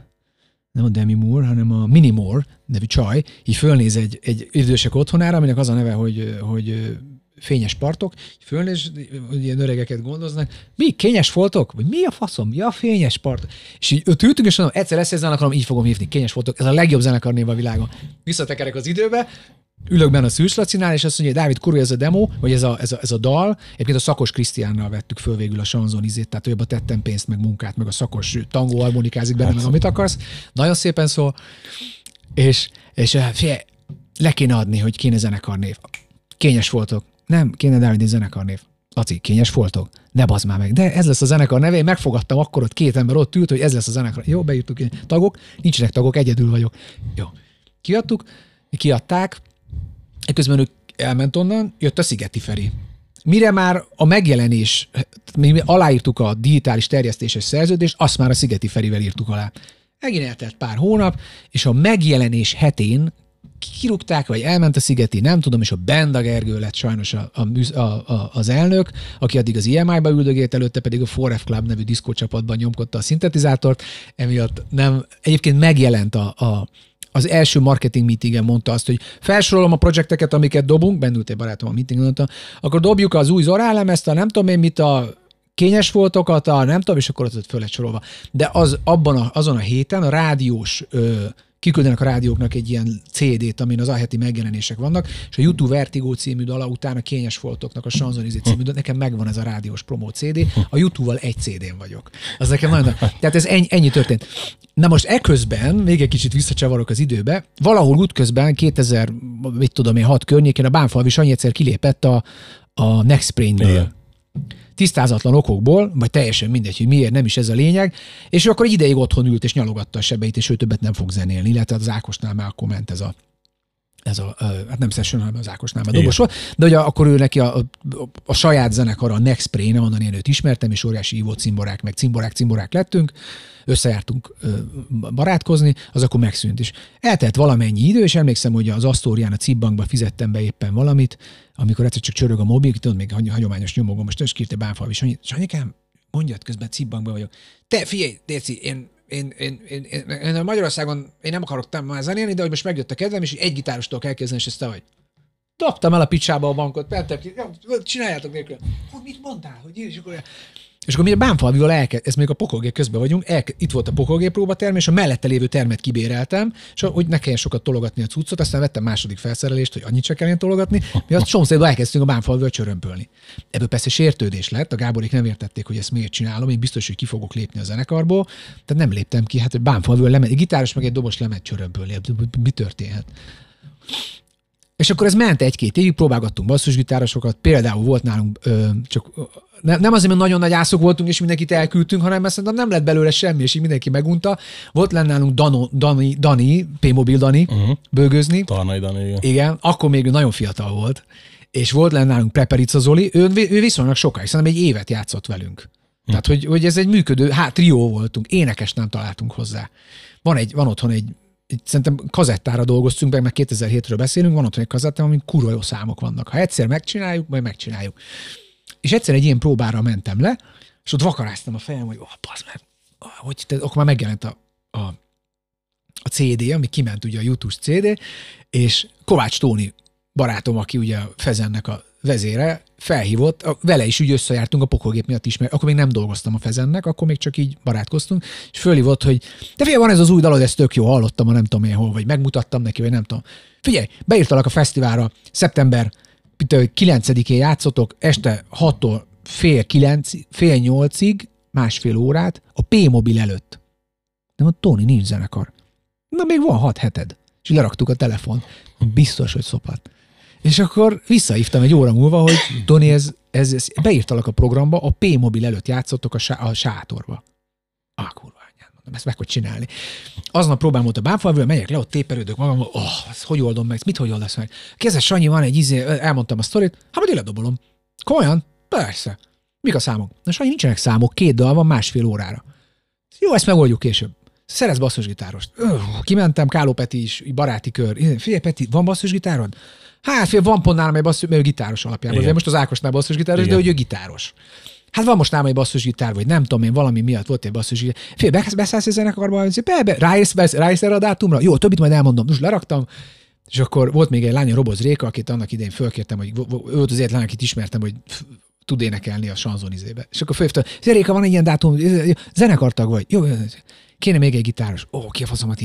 nem a Demi Moore, hanem a Mini Moore nevű csaj, így fölnéz egy, egy idősek otthonára, aminek az a neve, hogy, hogy fényes partok, fölnéz, hogy ilyen öregeket gondoznak, mi, kényes foltok? Vagy mi a faszom? Mi a fényes part? És így ott ültünk, és mondom, egyszer lesz ez akarom, így fogom hívni, kényes foltok. Ez a legjobb zenekarnév a világon. Visszatekerek az időbe, ülök benne a szűrslacinál, és azt mondja, hogy Dávid, kurva ez a demo, vagy ez a, ez a, ez a dal, egyébként a szakos Krisztiánnal vettük föl végül a Sanzon izét, tehát ő tettem pénzt, meg munkát, meg a szakos tangó harmonikázik benne, meg amit akarsz. Nagyon szépen szól, és, és eh, figyelj, le kéne adni, hogy kéne zenekarnév. Kényes voltok. Nem, kéne Dávid zenekarnév. Laci, kényes voltok? Ne bazd már meg. De ez lesz a zenekar neve, én megfogadtam akkor ott két ember ott ült, hogy ez lesz a zenekar. Jó, beírtuk tagok, nincsenek tagok, egyedül vagyok. Jó. Kiadtuk, kiadták, Ekközben ő elment onnan, jött a Szigeti Feri. Mire már a megjelenés, mi aláírtuk a digitális terjesztéses szerződést, azt már a Szigeti Ferivel írtuk alá. Megint eltelt pár hónap, és a megjelenés hetén kirúgták, vagy elment a Szigeti, nem tudom, és a Benda Gergő lett sajnos a, a, a, az elnök, aki addig az IMI-ba üldögélt, előtte pedig a 4F Club nevű diszkócsapatban nyomkodta a szintetizátort, emiatt nem, egyébként megjelent a, a, az első marketing meetingen mondta azt, hogy felsorolom a projekteket, amiket dobunk, bennült egy barátom a meetingen, mondta, akkor dobjuk az új Zorállemezt, a nem tudom én mit, a kényes voltokat, a nem tudom, és akkor az ott föl sorolva. De az, abban a, azon a héten a rádiós ö, kiküldenek a rádióknak egy ilyen CD-t, amin az aheti megjelenések vannak, és a YouTube Vertigo című dala után a Kényes Foltoknak a Sanzonizé című dala, nekem megvan ez a rádiós promó CD, a YouTube-val egy CD-n vagyok. Az nekem nagyon, tehát ez ennyi, ennyi történt. Na most eközben, még egy kicsit visszacsavarok az időbe, valahol útközben 2000, mit tudom én, 6 környékén a Bánfalvi Sanyi egyszer kilépett a, a Next Igen. Tisztázatlan okokból, vagy teljesen mindegy, hogy miért, nem is ez a lényeg, és ő akkor ideig otthon ült és nyalogatta a sebeit, és ő többet nem fog zenélni, illetve az Ákosnál már akkor ment ez a ez a, hát nem session, hanem az Ákosnál már dobos volt, de ugye akkor ő neki a, a, a saját zenekara, a Next Brain, onnan én őt ismertem, és óriási ívó cimborák, meg cimborák, cimborák lettünk, összejártunk barátkozni, az akkor megszűnt. És eltelt valamennyi idő, és emlékszem, hogy az Asztórián a Cibbankba fizettem be éppen valamit, amikor egyszer csak csörög a mobil, tudod, még hagy- hagyományos nyomogom, most is kérte Bánfalvi, Sanyi, Sanyikám, mondjad közben Cibbankba vagyok. Te figyelj, Déci, én én, én, én, én, én, Magyarországon én nem akarok már zenélni, de hogy most megjött a kedvem, és egy gitárostól kell kezdeni, és ez te vagy. Dobtam el a picsába a bankot, "Jó, csináljátok nélkül. Hogy mit mondtál? Hogy és akkor, és akkor mi a bánfalvival elkezd, ez még a pokolgép közben vagyunk, el, itt volt a pokolgép próbaterm, és a mellette lévő termet kibéreltem, és hogy ne kelljen sokat tologatni a cuccot, aztán vettem második felszerelést, hogy annyit se kelljen tologatni, mi azt csomszédban elkezdtünk a bánfalvival csörömpölni. Ebből persze sértődés lett, a Gáborék nem értették, hogy ezt miért csinálom, én biztos, hogy ki fogok lépni a zenekarból, tehát nem léptem ki, hát egy bánfalvival lemegy, egy gitáros meg egy dobos lemegy csörömpölni, mi történhet? És akkor ez ment egy-két évig, próbálgattunk basszusgitárosokat, például volt nálunk ö, csak ne- nem azért, mert nagyon nagy ászok voltunk, és mindenkit elküldtünk, hanem mert szerintem nem lett belőle semmi, és így mindenki megunta. Volt lenne nálunk Dano, Dani, Dani, P-mobil Dani, uh-huh. bőgőzni. Tarnai Dani, igen. Igen, akkor még ő nagyon fiatal volt. És volt lenne nálunk Preperica Zoli, ő, ő viszonylag sokáig, szerintem egy évet játszott velünk. Tehát, hogy, hogy ez egy működő, hát trió voltunk, énekes nem találtunk hozzá. Van, egy, van otthon egy, szerintem kazettára dolgoztunk meg 2007-ről beszélünk, van otthon egy kazettám, amin kurva jó számok vannak. Ha egyszer megcsináljuk, majd megcsináljuk. És egyszer egy ilyen próbára mentem le, és ott vakaráztam a fejem, hogy oh, bazd meg, ah, hogy te, akkor már megjelent a, a, a CD, ami kiment ugye a YouTube CD, és Kovács Tóni barátom, aki ugye Fezennek a vezére, felhívott, a- vele is úgy összejártunk a pokolgép miatt is, mert akkor még nem dolgoztam a Fezennek, akkor még csak így barátkoztunk, és fölhívott, hogy te figyelj, van ez az új dalod, ez tök jó, hallottam, a nem tudom én hol, vagy megmutattam neki, vagy nem tudom. Figyelj, beírtalak a fesztiválra, szeptember 9-én játszotok, este 6-tól fél, 9, fél 8-ig, másfél órát, a P-mobil előtt. De mondta, Tóni, nincs zenekar. Na, még van hat heted. És leraktuk a telefon. Biztos, hogy szopat. És akkor visszahívtam egy óra múlva, hogy Tony, ez, ez, ez beírtalak a programba, a P-mobil előtt játszottok a, sá, a sátorba. Ah, mondom, ezt meg hogy csinálni. Aznap próbálom ott a bánfalvőre, megyek le, ott téperődök magam, oh, ezt hogy oldom meg, ezt mit hogy oldasz meg? Kézes Sanyi, van egy izé, elmondtam a sztorit, hát majd én ledobolom. Komolyan? Persze. Mik a számok? Na Sanyi, nincsenek számok, két dal van másfél órára. Jó, ezt megoldjuk később. Szeretsz basszusgitárost? Öh, kimentem, Káló Peti is, baráti kör. Figyelj, Peti, van basszusgitárod? Hát, fél, van pont nálam egy basszus, mert ő gitáros alapján. Igen. Ugye most az Ákosnál basszusgitáros, de hogy ő gitáros. Hát van most nálam egy basszusgitár, vagy nem tudom én, valami miatt volt egy basszusgitár. Fél, be- beszállsz a zenekarba, be, be, be, ráérsz erre a dátumra? Jó, többit majd elmondom. Most leraktam, és akkor volt még egy lány, Roboz Réka, akit annak idején fölkértem, hogy volt az egyetlen, akit ismertem, hogy tud énekelni a sanzon izébe. És akkor fölhívta, Réka, van egy ilyen dátum, zenekartag vagy. Jó. Kéne még egy gitáros. Ó, ki a faszomat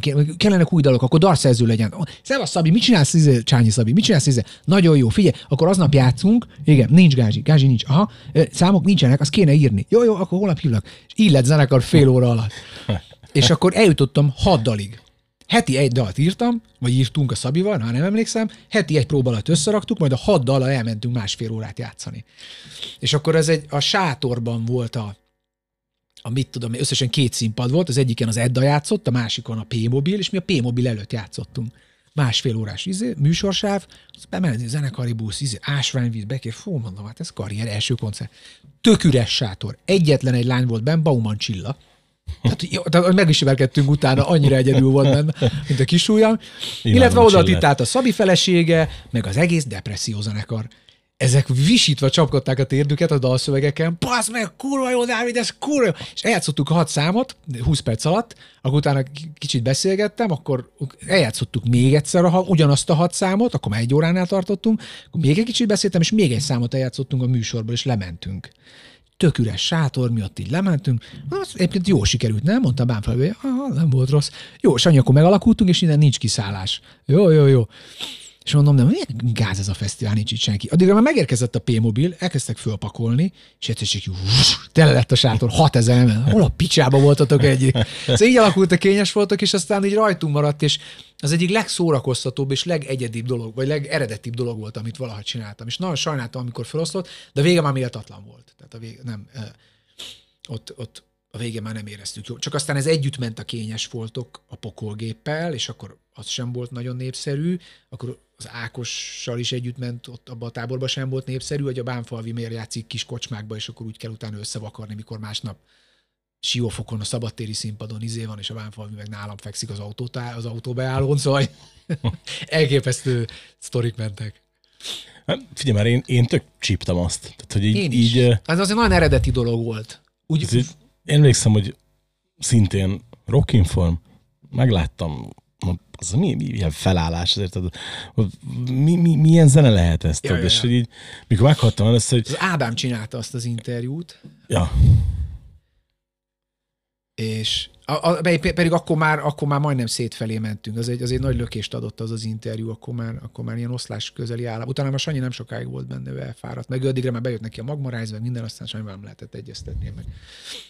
ké- kellenek új dalok, akkor darszerző legyen. Szevasz, Szabi, mit csinálsz, izé, Csányi Szabi, mit csinálsz, izé? Nagyon jó, figyelj, akkor aznap játszunk, igen, nincs gázsi, gázsi nincs, aha, számok nincsenek, azt kéne írni. Jó, jó, akkor holnap hívlak. És így lett zenekar fél óra alatt. És akkor eljutottam hat dalig. Heti egy dalt írtam, vagy írtunk a Szabival, ha nem emlékszem, heti egy próba alatt összeraktuk, majd a hat dala elmentünk másfél órát játszani. És akkor ez egy, a sátorban volt a, a mit tudom, összesen két színpad volt, az egyiken az Edda játszott, a másikon a P-mobil, és mi a P-mobil előtt játszottunk. Másfél órás izé, műsorsáv, az bement, zenekari busz, izé, ásványvíz, bekér, fú, mondom, hát ez karrier, első koncert. Tök üres sátor. Egyetlen egy lány volt benne, Bauman Csilla. Tehát, jó, tehát megismerkedtünk utána, annyira egyedül volt benne, mint a kisúlyam. Illetve oda titált a Szabi felesége, meg az egész depresszió zenekar. Ezek visítva csapkodták a térdüket a dalszövegeken. Basz meg, kurva jó, Dávid, ez kurva jó. És eljátszottuk a hat számot, 20 perc alatt, akkor utána kicsit beszélgettem, akkor eljátszottuk még egyszer a, ugyanazt a hat számot, akkor már egy óránál tartottunk, akkor még egy kicsit beszéltem, és még egy számot eljátszottunk a műsorból, és lementünk tök üres sátor miatt így lementünk. Az egyébként jó sikerült, nem? Mondta Bánfel, hogy "Aha, nem volt rossz. Jó, Sanyi, akkor megalakultunk, és innen nincs kiszállás. Jó, jó, jó. És mondom, nem, milyen gáz ez a fesztivál, nincs itt senki. Addigra már megérkezett a P-mobil, elkezdtek fölpakolni, és egyszer csak tele lett a sátor, 6000 ember. Hol a picsába voltatok egyik? Szóval így alakult a kényes voltak, és aztán így rajtunk maradt, és az egyik legszórakoztatóbb és legegyedibb dolog, vagy legeredetibb dolog volt, amit valaha csináltam. És nagyon sajnáltam, amikor felosztott, de a vége már méltatlan volt. Tehát a vége, nem, ott, ott a vége már nem éreztük jó. Csak aztán ez együtt ment a kényes foltok a pokolgéppel, és akkor az sem volt nagyon népszerű, akkor az Ákossal is együtt ment, ott abban a táborban sem volt népszerű, hogy a Bánfalvi miért játszik kis kocsmákba, és akkor úgy kell utána összevakarni, mikor másnap siófokon a szabadtéri színpadon izé van, és a Bánfalvi meg nálam fekszik az, autótá, az autóbeállón, szóval elképesztő sztorik mentek. Hát, Figyelj már, én, én tök csíptem azt. Tehát, hogy így, Én is. így Ez azért nagyon eredeti dolog volt. Úgy, ez én emlékszem, hogy szintén Rockinform, megláttam, az mi, mi ilyen felállás, ezért, tudod, mi, mi, milyen zene lehet ez, tudod, ja, és ja. hogy így, mikor meghattam először, hogy az Ádám csinálta azt az interjút, ja, és a, a, pe- pedig akkor már, akkor már majdnem szétfelé mentünk. Az egy, az egy nagy lökést adott az az interjú, akkor már, akkor már ilyen oszlás közeli állam. Utána már Sanyi nem sokáig volt benne, ő elfáradt. Meg addigra már bejött neki a magmaráz, meg minden, aztán Sanyival nem lehetett egyeztetni. Meg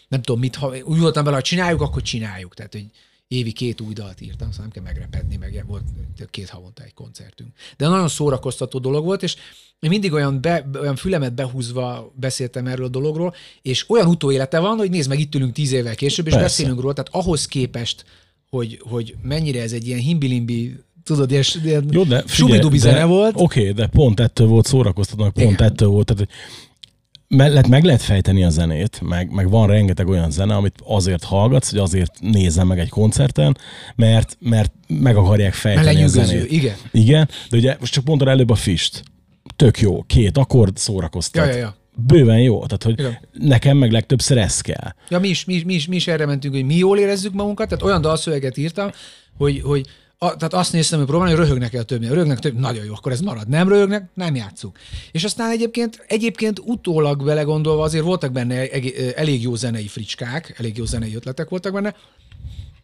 nem tudom mit, ha úgy voltam vele, ha csináljuk, akkor csináljuk. Tehát, hogy évi két új dalt írtam, szóval nem kell megrepedni, meg volt két havonta egy koncertünk. De nagyon szórakoztató dolog volt, és én mindig olyan, be, olyan fülemet behúzva beszéltem erről a dologról, és olyan utóélete van, hogy nézd meg, itt ülünk tíz évvel később, és Persze. beszélünk róla, tehát ahhoz képest, hogy, hogy mennyire ez egy ilyen himbilimbi, tudod, ilyen, ilyen Jó, de subidubi de- zene volt. Oké, okay, de pont ettől volt szórakoztató, pont Igen. ettől volt, tehát mellett meg lehet fejteni a zenét, meg, meg van rengeteg olyan zene, amit azért hallgatsz, hogy azért nézem meg egy koncerten, mert, mert meg akarják Mert fejteni a zenét. igen. Igen, de ugye most csak mondtad előbb a fist. Tök jó, két akkord szórakoztat. Ja, ja, ja. Bőven jó, tehát hogy Igen. nekem meg legtöbbször ez kell. Ja, mi is, mi, is- mi, is, mi is erre mentünk, hogy mi jól érezzük magunkat, tehát olyan dalszöveget írtam, hogy, hogy a, tehát azt néztem, hogy próbálni, hogy röhögnek el többnyire. Röhögnek több, nagyon jó, akkor ez marad. Nem röhögnek, nem játszunk. És aztán egyébként, egyébként utólag belegondolva azért voltak benne elég jó zenei fricskák, elég jó zenei ötletek voltak benne.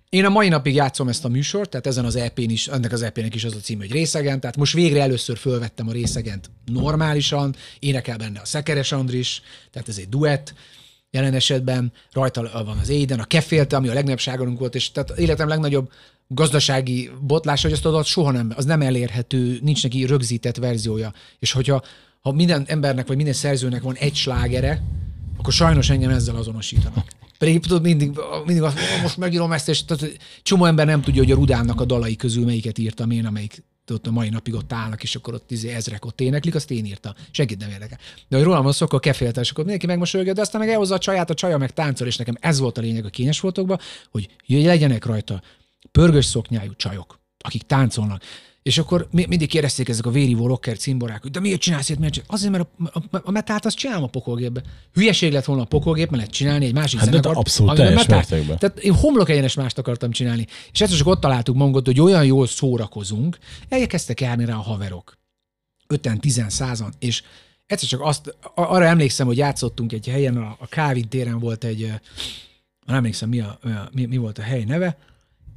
Én a mai napig játszom ezt a műsort, tehát ezen az EP-n is, ennek az EP-nek is az a cím, hogy részegen, tehát most végre először fölvettem a részegent normálisan, énekel benne a Szekeres Andris, tehát ez egy duett, jelen esetben rajta van az Éden, a Kefélte, ami a legnagyobb ságolunk volt, és tehát életem legnagyobb gazdasági botlása, hogy azt tudod, soha nem, az nem elérhető, nincs neki rögzített verziója. És hogyha ha minden embernek, vagy minden szerzőnek van egy slágere, akkor sajnos engem ezzel azonosítanak. Pedig tudod, mindig, mindig azt, "Ó, most megírom ezt, és tehát, csomó ember nem tudja, hogy a Rudánnak a dalai közül melyiket írtam én, amelyik ott a mai napig ott állnak, és akkor ott izé ezrek ott éneklik, azt én írtam. Senkit nem érdekel. De hogy rólam van szó, akkor keféltel, és akkor mindenki megmosolyogja, de aztán meg elhozza a csaját, a csaja meg táncol, és nekem ez volt a lényeg a kényes fotokban, hogy legyenek rajta pörgős szoknyájú csajok, akik táncolnak. És akkor mi- mindig kérdezték ezek a vérivó rocker cimborák, hogy de miért csinálsz ilyet, miért csinálsz? Azért, mert a, a, a metált azt csinálom a pokolgépbe. Hülyeség lett volna a pokolgép, mert lehet csinálni egy másik Hát de zenekart, abszolút teljes mértékben. Tehát én homlok egyenes mást akartam csinálni. És egyszer csak ott találtuk magunkat, hogy olyan jól szórakozunk, elkezdtek járni rá a haverok. Öten, tizen, százan, és egyszer csak azt, arra emlékszem, hogy játszottunk egy helyen, a, a Kávin téren volt egy, nem emlékszem, mi, a, mi, mi volt a hely neve,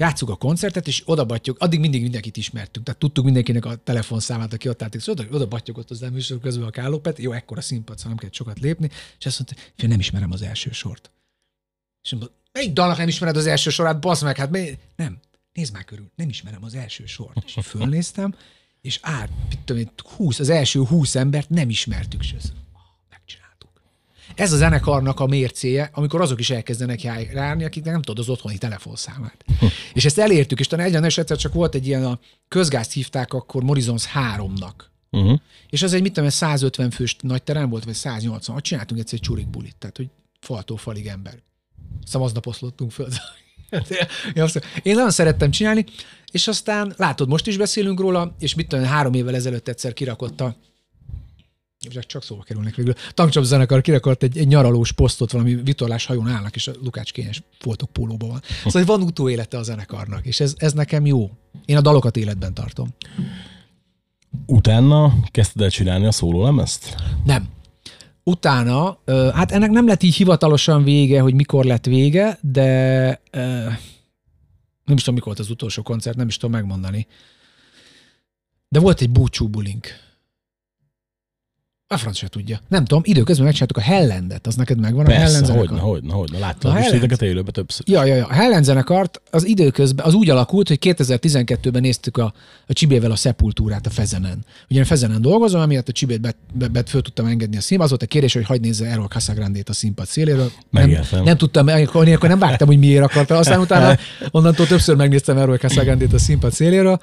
játsszuk a koncertet, és oda battyog, addig mindig mindenkit ismertünk, tehát tudtuk mindenkinek a telefonszámát, aki ott állt, és oda, oda battyog ott az műsor közben a Kálópet, jó, ekkora színpad, szóval nem kellett sokat lépni, és azt mondta, hogy nem ismerem az első sort. És mondom, melyik dalnak nem ismered az első sorát, basz meg, hát mely... nem, nézd már körül, nem ismerem az első sort. És fölnéztem, és át, tudom én, 20, az első 20 embert nem ismertük, megcsináltuk. Ez a zenekarnak a mércéje, amikor azok is elkezdenek jár- járni, akiknek nem tudod az otthoni telefonszámát. és ezt elértük, és talán egyen esetleg csak volt egy ilyen, a közgázt hívták akkor Morizons 3-nak. Uh-huh. És az egy, mit tudom, én, 150 fős nagy terem volt, vagy 180, ott csináltunk egyszer egy csurik bulit, tehát hogy faltól falig ember. Aztán aznap oszlottunk föl. Én nagyon szerettem csinálni, és aztán látod, most is beszélünk róla, és mit tudom, három évvel ezelőtt egyszer kirakott a csak, csak szóba kerülnek végül. Tankcsap zenekar kirakott egy, egy nyaralós posztot, valami vitorlás hajón állnak, és a Lukács kényes foltok pólóban van. Szóval van utóélete a zenekarnak, és ez, ez nekem jó. Én a dalokat életben tartom. Utána kezdted el csinálni a szólólemezt? Nem. Utána, hát ennek nem lett így hivatalosan vége, hogy mikor lett vége, de nem is tudom, mikor volt az utolsó koncert, nem is tudom megmondani. De volt egy búcsú bulink. A franc se tudja. Nem tudom, időközben megcsináltuk a Hellendet, az neked megvan a Hellen Persze, zenekar? hogyne, hogyne, hogyne. Láttam Hellent. listéteket élőben többször. Ja, ja, ja. A Hellen zenekart az időközben, az úgy alakult, hogy 2012-ben néztük a, a Csibével a Sepultúrát a Fezenen. Ugye én Fezenen dolgozom, amiatt a Csibét bet, bet, bet, föl tudtam engedni a színpad. Az volt a kérés, hogy hagyd nézze Errol Casagrandét a színpad széléről. Nem, Megértem. nem tudtam, akkor, akkor nem vártam, hogy miért akarta. Aztán utána onnantól többször megnéztem Errol Casagrandét a színpad széléről,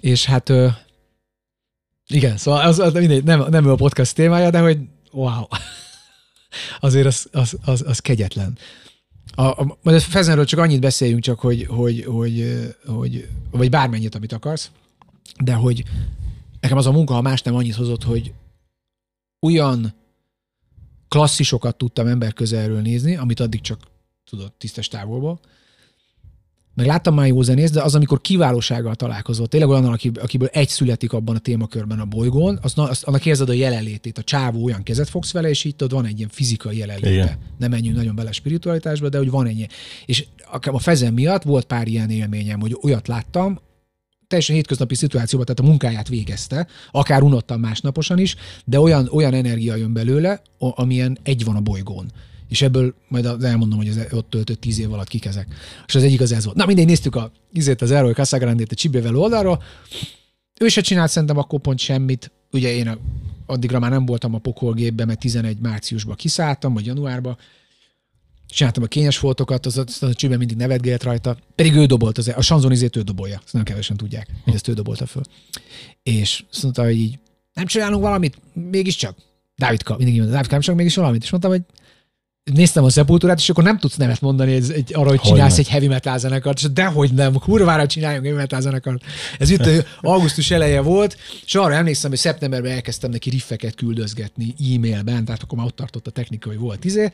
és hát igen, szóval az, az mindegy, nem, nem ő a podcast témája, de hogy wow. Azért az, az, az, az kegyetlen. A, a, a Fezenről csak annyit beszéljünk csak, hogy, hogy, hogy, hogy, vagy bármennyit, amit akarsz, de hogy nekem az a munka, ha más nem annyit hozott, hogy olyan klasszisokat tudtam ember közelről nézni, amit addig csak tudod, tisztes távolból, meg láttam már jó zenész, de az, amikor kiválósággal találkozott, tényleg olyan, aki, akiből egy születik abban a témakörben a bolygón, az, az, annak érzed a jelenlétét, a csávó olyan kezet fogsz vele, és így tudod, van egy ilyen fizikai jelenléte. Igen. Nem menjünk nagyon bele a spiritualitásba, de hogy van ilyen. És a fezem miatt volt pár ilyen élményem, hogy olyat láttam, teljesen hétköznapi szituációban, tehát a munkáját végezte, akár unottam másnaposan is, de olyan, olyan energia jön belőle, amilyen egy van a bolygón. És ebből majd elmondom, hogy az ott töltött tíz év alatt kik ezek. És az egyik az ez volt. Na mindegy, néztük a, izét az Errol Casagrandét a Csibével oldalról. Ő se csinált szerintem akkor pont semmit. Ugye én addigra már nem voltam a pokolgépben, mert 11 márciusban kiszálltam, vagy januárban. Csináltam a kényes foltokat, az, az a Csibe mindig nevetgélt rajta. Pedig ő dobolt, az, a sanzonizét ő dobolja. Ezt nem kevesen tudják, hogy ezt ő dobolta föl. És azt mondta, hogy így, nem csinálunk valamit, mégiscsak. Dávidka, mindig mondta, Dávidka, nem csak mégis valamit. És mondtam, hogy néztem a szepultúrát, és akkor nem tudsz nemet mondani egy, egy, arra, hogy Hogyne. csinálsz egy heavy metal zenekart, és dehogy nem, kurvára csináljunk heavy metal zenekart. Ez itt augusztus eleje volt, és arra emlékszem, hogy szeptemberben elkezdtem neki riffeket küldözgetni e-mailben, tehát akkor már ott tartott a technika, hogy volt izé,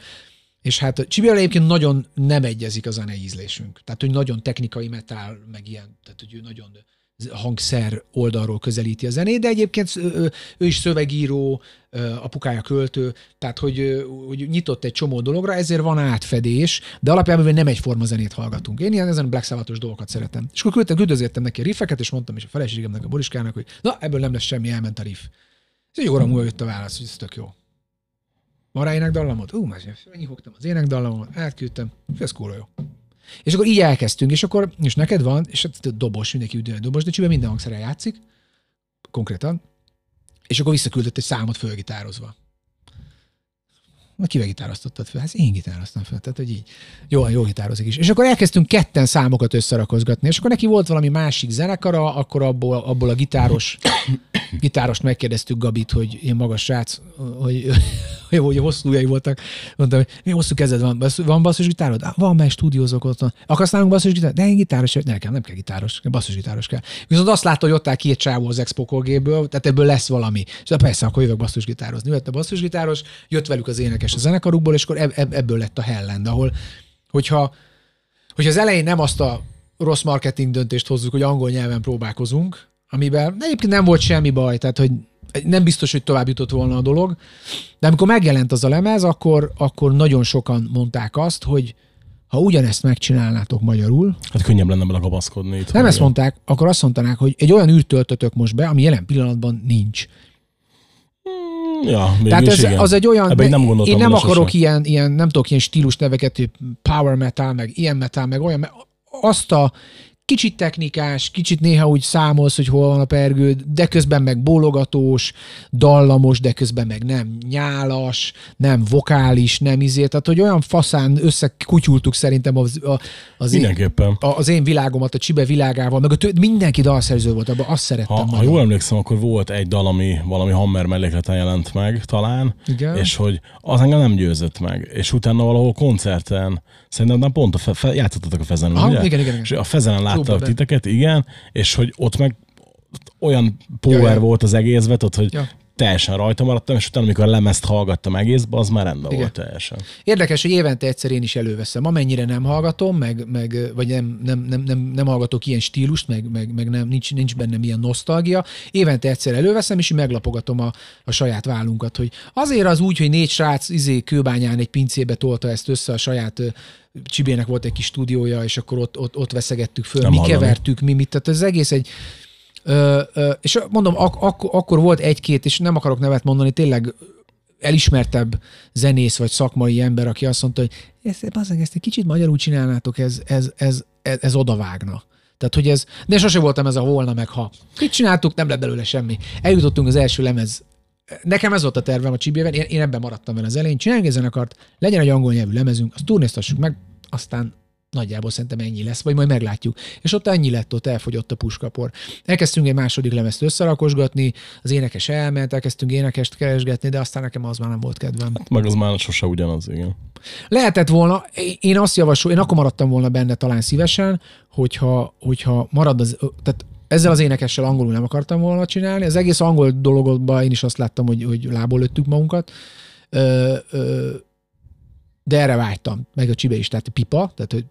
és hát Csibével egyébként nagyon nem egyezik a zene ízlésünk. Tehát, hogy nagyon technikai metal, meg ilyen, tehát, hogy ő nagyon hangszer oldalról közelíti a zenét, de egyébként ő, ő is szövegíró, apukája költő, tehát hogy, hogy nyitott egy csomó dologra, ezért van átfedés, de alapjában nem egyforma zenét hallgatunk. Én ilyen ezen Black Sabbath-os dolgokat szeretem. És akkor küldtem, küldözgettem neki a riffeket, és mondtam is a feleségemnek, a Boriskának, hogy na, ebből nem lesz semmi, elment a riff. Ez egy óra múlva jött a válasz, hogy ez tök jó. Van rá énekdallamot? Ú, már nyihogtam az énekdallamot, átküldtem, ez kurva jó. És akkor így elkezdtünk, és akkor, és neked van, és hát dobos, mindenki üdülő dobos, de csibe minden hangszerrel játszik, konkrétan, és akkor visszaküldött egy számot fölgitározva. Na, kivel gitároztattad fel? Hát én gitároztam fel, tehát hogy így. Jó, jó gitározik is. És akkor elkezdtünk ketten számokat összerakozgatni, és akkor neki volt valami másik zenekara, akkor abból, abból a gitáros, gitárost megkérdeztük Gabit, hogy ilyen magas srác, hogy, hogy, hogy hosszú ujjai voltak. Mondtam, hogy mi hosszú kezed van, van basszusgitárod? Ah, van, mert stúdiózok otthon. Akarsz nálunk basszusgitár? De én gitáros, vagyok. nekem nem kell gitáros, basszusgitáros kell. Viszont azt látta, hogy ott áll két csávó az Expo tehát ebből lesz valami. És de persze, akkor jövök basszusgitározni. Jött a basszusgitáros, jött velük az énekes a zenekarukból, és akkor eb- eb- ebből lett a Hellend, ahol, hogyha, hogyha az elején nem azt a rossz marketing döntést hozzuk, hogy angol nyelven próbálkozunk, amiben egyébként nem volt semmi baj, tehát hogy nem biztos, hogy tovább jutott volna a dolog, de amikor megjelent az a lemez, akkor, akkor nagyon sokan mondták azt, hogy ha ugyanezt megcsinálnátok magyarul, Hát könnyebb lenne belekapaszkodni itt. nem ezt mondták, akkor azt mondanák, hogy egy olyan űrt töltötök most be, ami jelen pillanatban nincs. Ja, mégis Tehát ez, igen. az egy olyan, Ebben nem gondoltam én nem akarok sose. ilyen, ilyen, nem tudok ilyen stílus neveket, power metal, meg ilyen metal, meg olyan, mert azt a kicsit technikás, kicsit néha úgy számolsz, hogy hol van a pergő, de közben meg bólogatós, dallamos, de közben meg nem nyálas, nem vokális, nem izé, tehát hogy olyan faszán összekutyultuk szerintem az, a- az, én, Mindenképpen. a- az én világomat a Csibe világával, meg a tő, mindenki dalszerző volt, abban azt szerettem. Ha, ha jól emlékszem, akkor volt egy dal, ami valami Hammer mellékleten jelent meg talán, Igen. és hogy az engem nem győzött meg. És utána valahol koncerten, szerintem nem pont a fe, fe, játszottatok a Fezenen, ugye? igen, igen, igen. És a Fezenen Klubban. titeket, igen, és hogy ott meg olyan power Ja, ja. volt az egészben, ott, hogy Ja. Teljesen rajta maradtam, és utána, amikor a lemezt hallgattam egészben, az már rendben Igen. volt teljesen. Érdekes, hogy évente egyszer én is előveszem. Amennyire nem hallgatom, meg, meg vagy nem, nem, nem, nem, nem hallgatok ilyen stílust, meg, meg, meg nem, nincs, nincs bennem ilyen nosztalgia, évente egyszer előveszem, és meglapogatom a, a saját vállunkat, hogy azért az úgy, hogy négy srác izé kőbányán egy pincébe tolta ezt össze a saját Csibének volt egy kis stúdiója, és akkor ott, ott, ott veszegettük föl, Nem mi hallani. kevertük, mi mit, tehát ez egész egy, Ö, ö, és mondom, ak- ak- akkor volt egy-két, és nem akarok nevet mondani, tényleg elismertebb zenész vagy szakmai ember, aki azt mondta, hogy ezt, bazzeg, ezt egy kicsit magyarul csinálnátok, ez, ez, ez, ez, ez odavágna. Tehát, hogy ez, de sose voltam ez a volna meg ha. Itt csináltuk, nem lett belőle semmi. Eljutottunk az első lemez. Nekem ez volt a tervem a Csibében, én, én ebben maradtam vele az elején. Csináljunk egy zenekart, legyen egy angol nyelvű lemezünk, azt turnéztassuk meg, aztán nagyjából szerintem ennyi lesz, vagy majd meglátjuk. És ott ennyi lett, ott elfogyott a puskapor. Elkezdtünk egy második lemezt összerakosgatni, az énekes elment, elkezdtünk énekest keresgetni, de aztán nekem az már nem volt kedvem. Meg az már sose ugyanaz, igen. Lehetett volna, én azt javasol, én akkor maradtam volna benne talán szívesen, hogyha, hogyha marad az, tehát ezzel az énekessel angolul nem akartam volna csinálni. Az egész angol dologban én is azt láttam, hogy, hogy lából lőttük magunkat. Ö, ö, de erre vágytam, meg a csibe is, tehát pipa, tehát hogy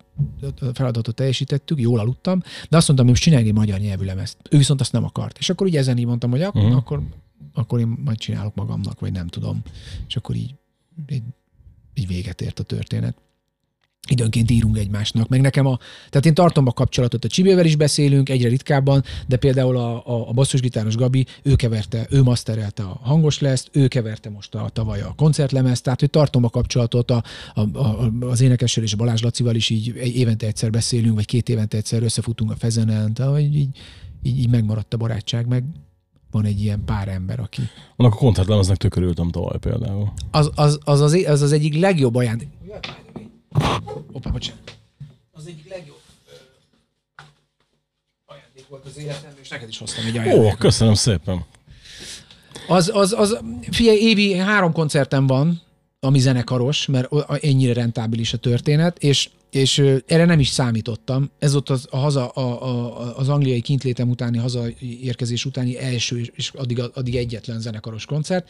a feladatot teljesítettük, jól aludtam, de azt mondtam, hogy most csinálj egy magyar nyelvű lemezt. Ő viszont azt nem akart. És akkor így ezen így mondtam, hogy ak- Mhm. akkor, akkor én majd csinálok magamnak, vagy nem tudom. És akkor így, így, így véget ért a történet. Időnként írunk egymásnak, meg nekem a, tehát én tartom a kapcsolatot, a Csibével is beszélünk, egyre ritkábban, de például a, a, a basszusgitáros Gabi, ő keverte, ő masterelte a hangos lesz, ő keverte most a tavaly a koncertlemezt, tehát hogy tartom a kapcsolatot a, a, a, az énekessel és a Balázs Lacival is így évente egyszer beszélünk, vagy két évente egyszer összefutunk a fezenen, tehát így, így, így megmaradt a barátság, meg van egy ilyen pár ember, aki... Annak a koncertlemeznek tökörültem tavaly például. Az az, az, az, az, az egyik legjobb ajándék. Opa, bocsánat. Az egyik legjobb ajándék volt az életemben, és neked is hoztam egy Ó, ajándékot. köszönöm szépen. Az, az, az, figyelj, évi három koncertem van, ami zenekaros, mert ennyire rentábilis a történet, és, és erre nem is számítottam. Ez ott az, a haza, a, a, az angliai kintlétem utáni, hazaérkezés utáni első, és- és addig, addig egyetlen zenekaros koncert,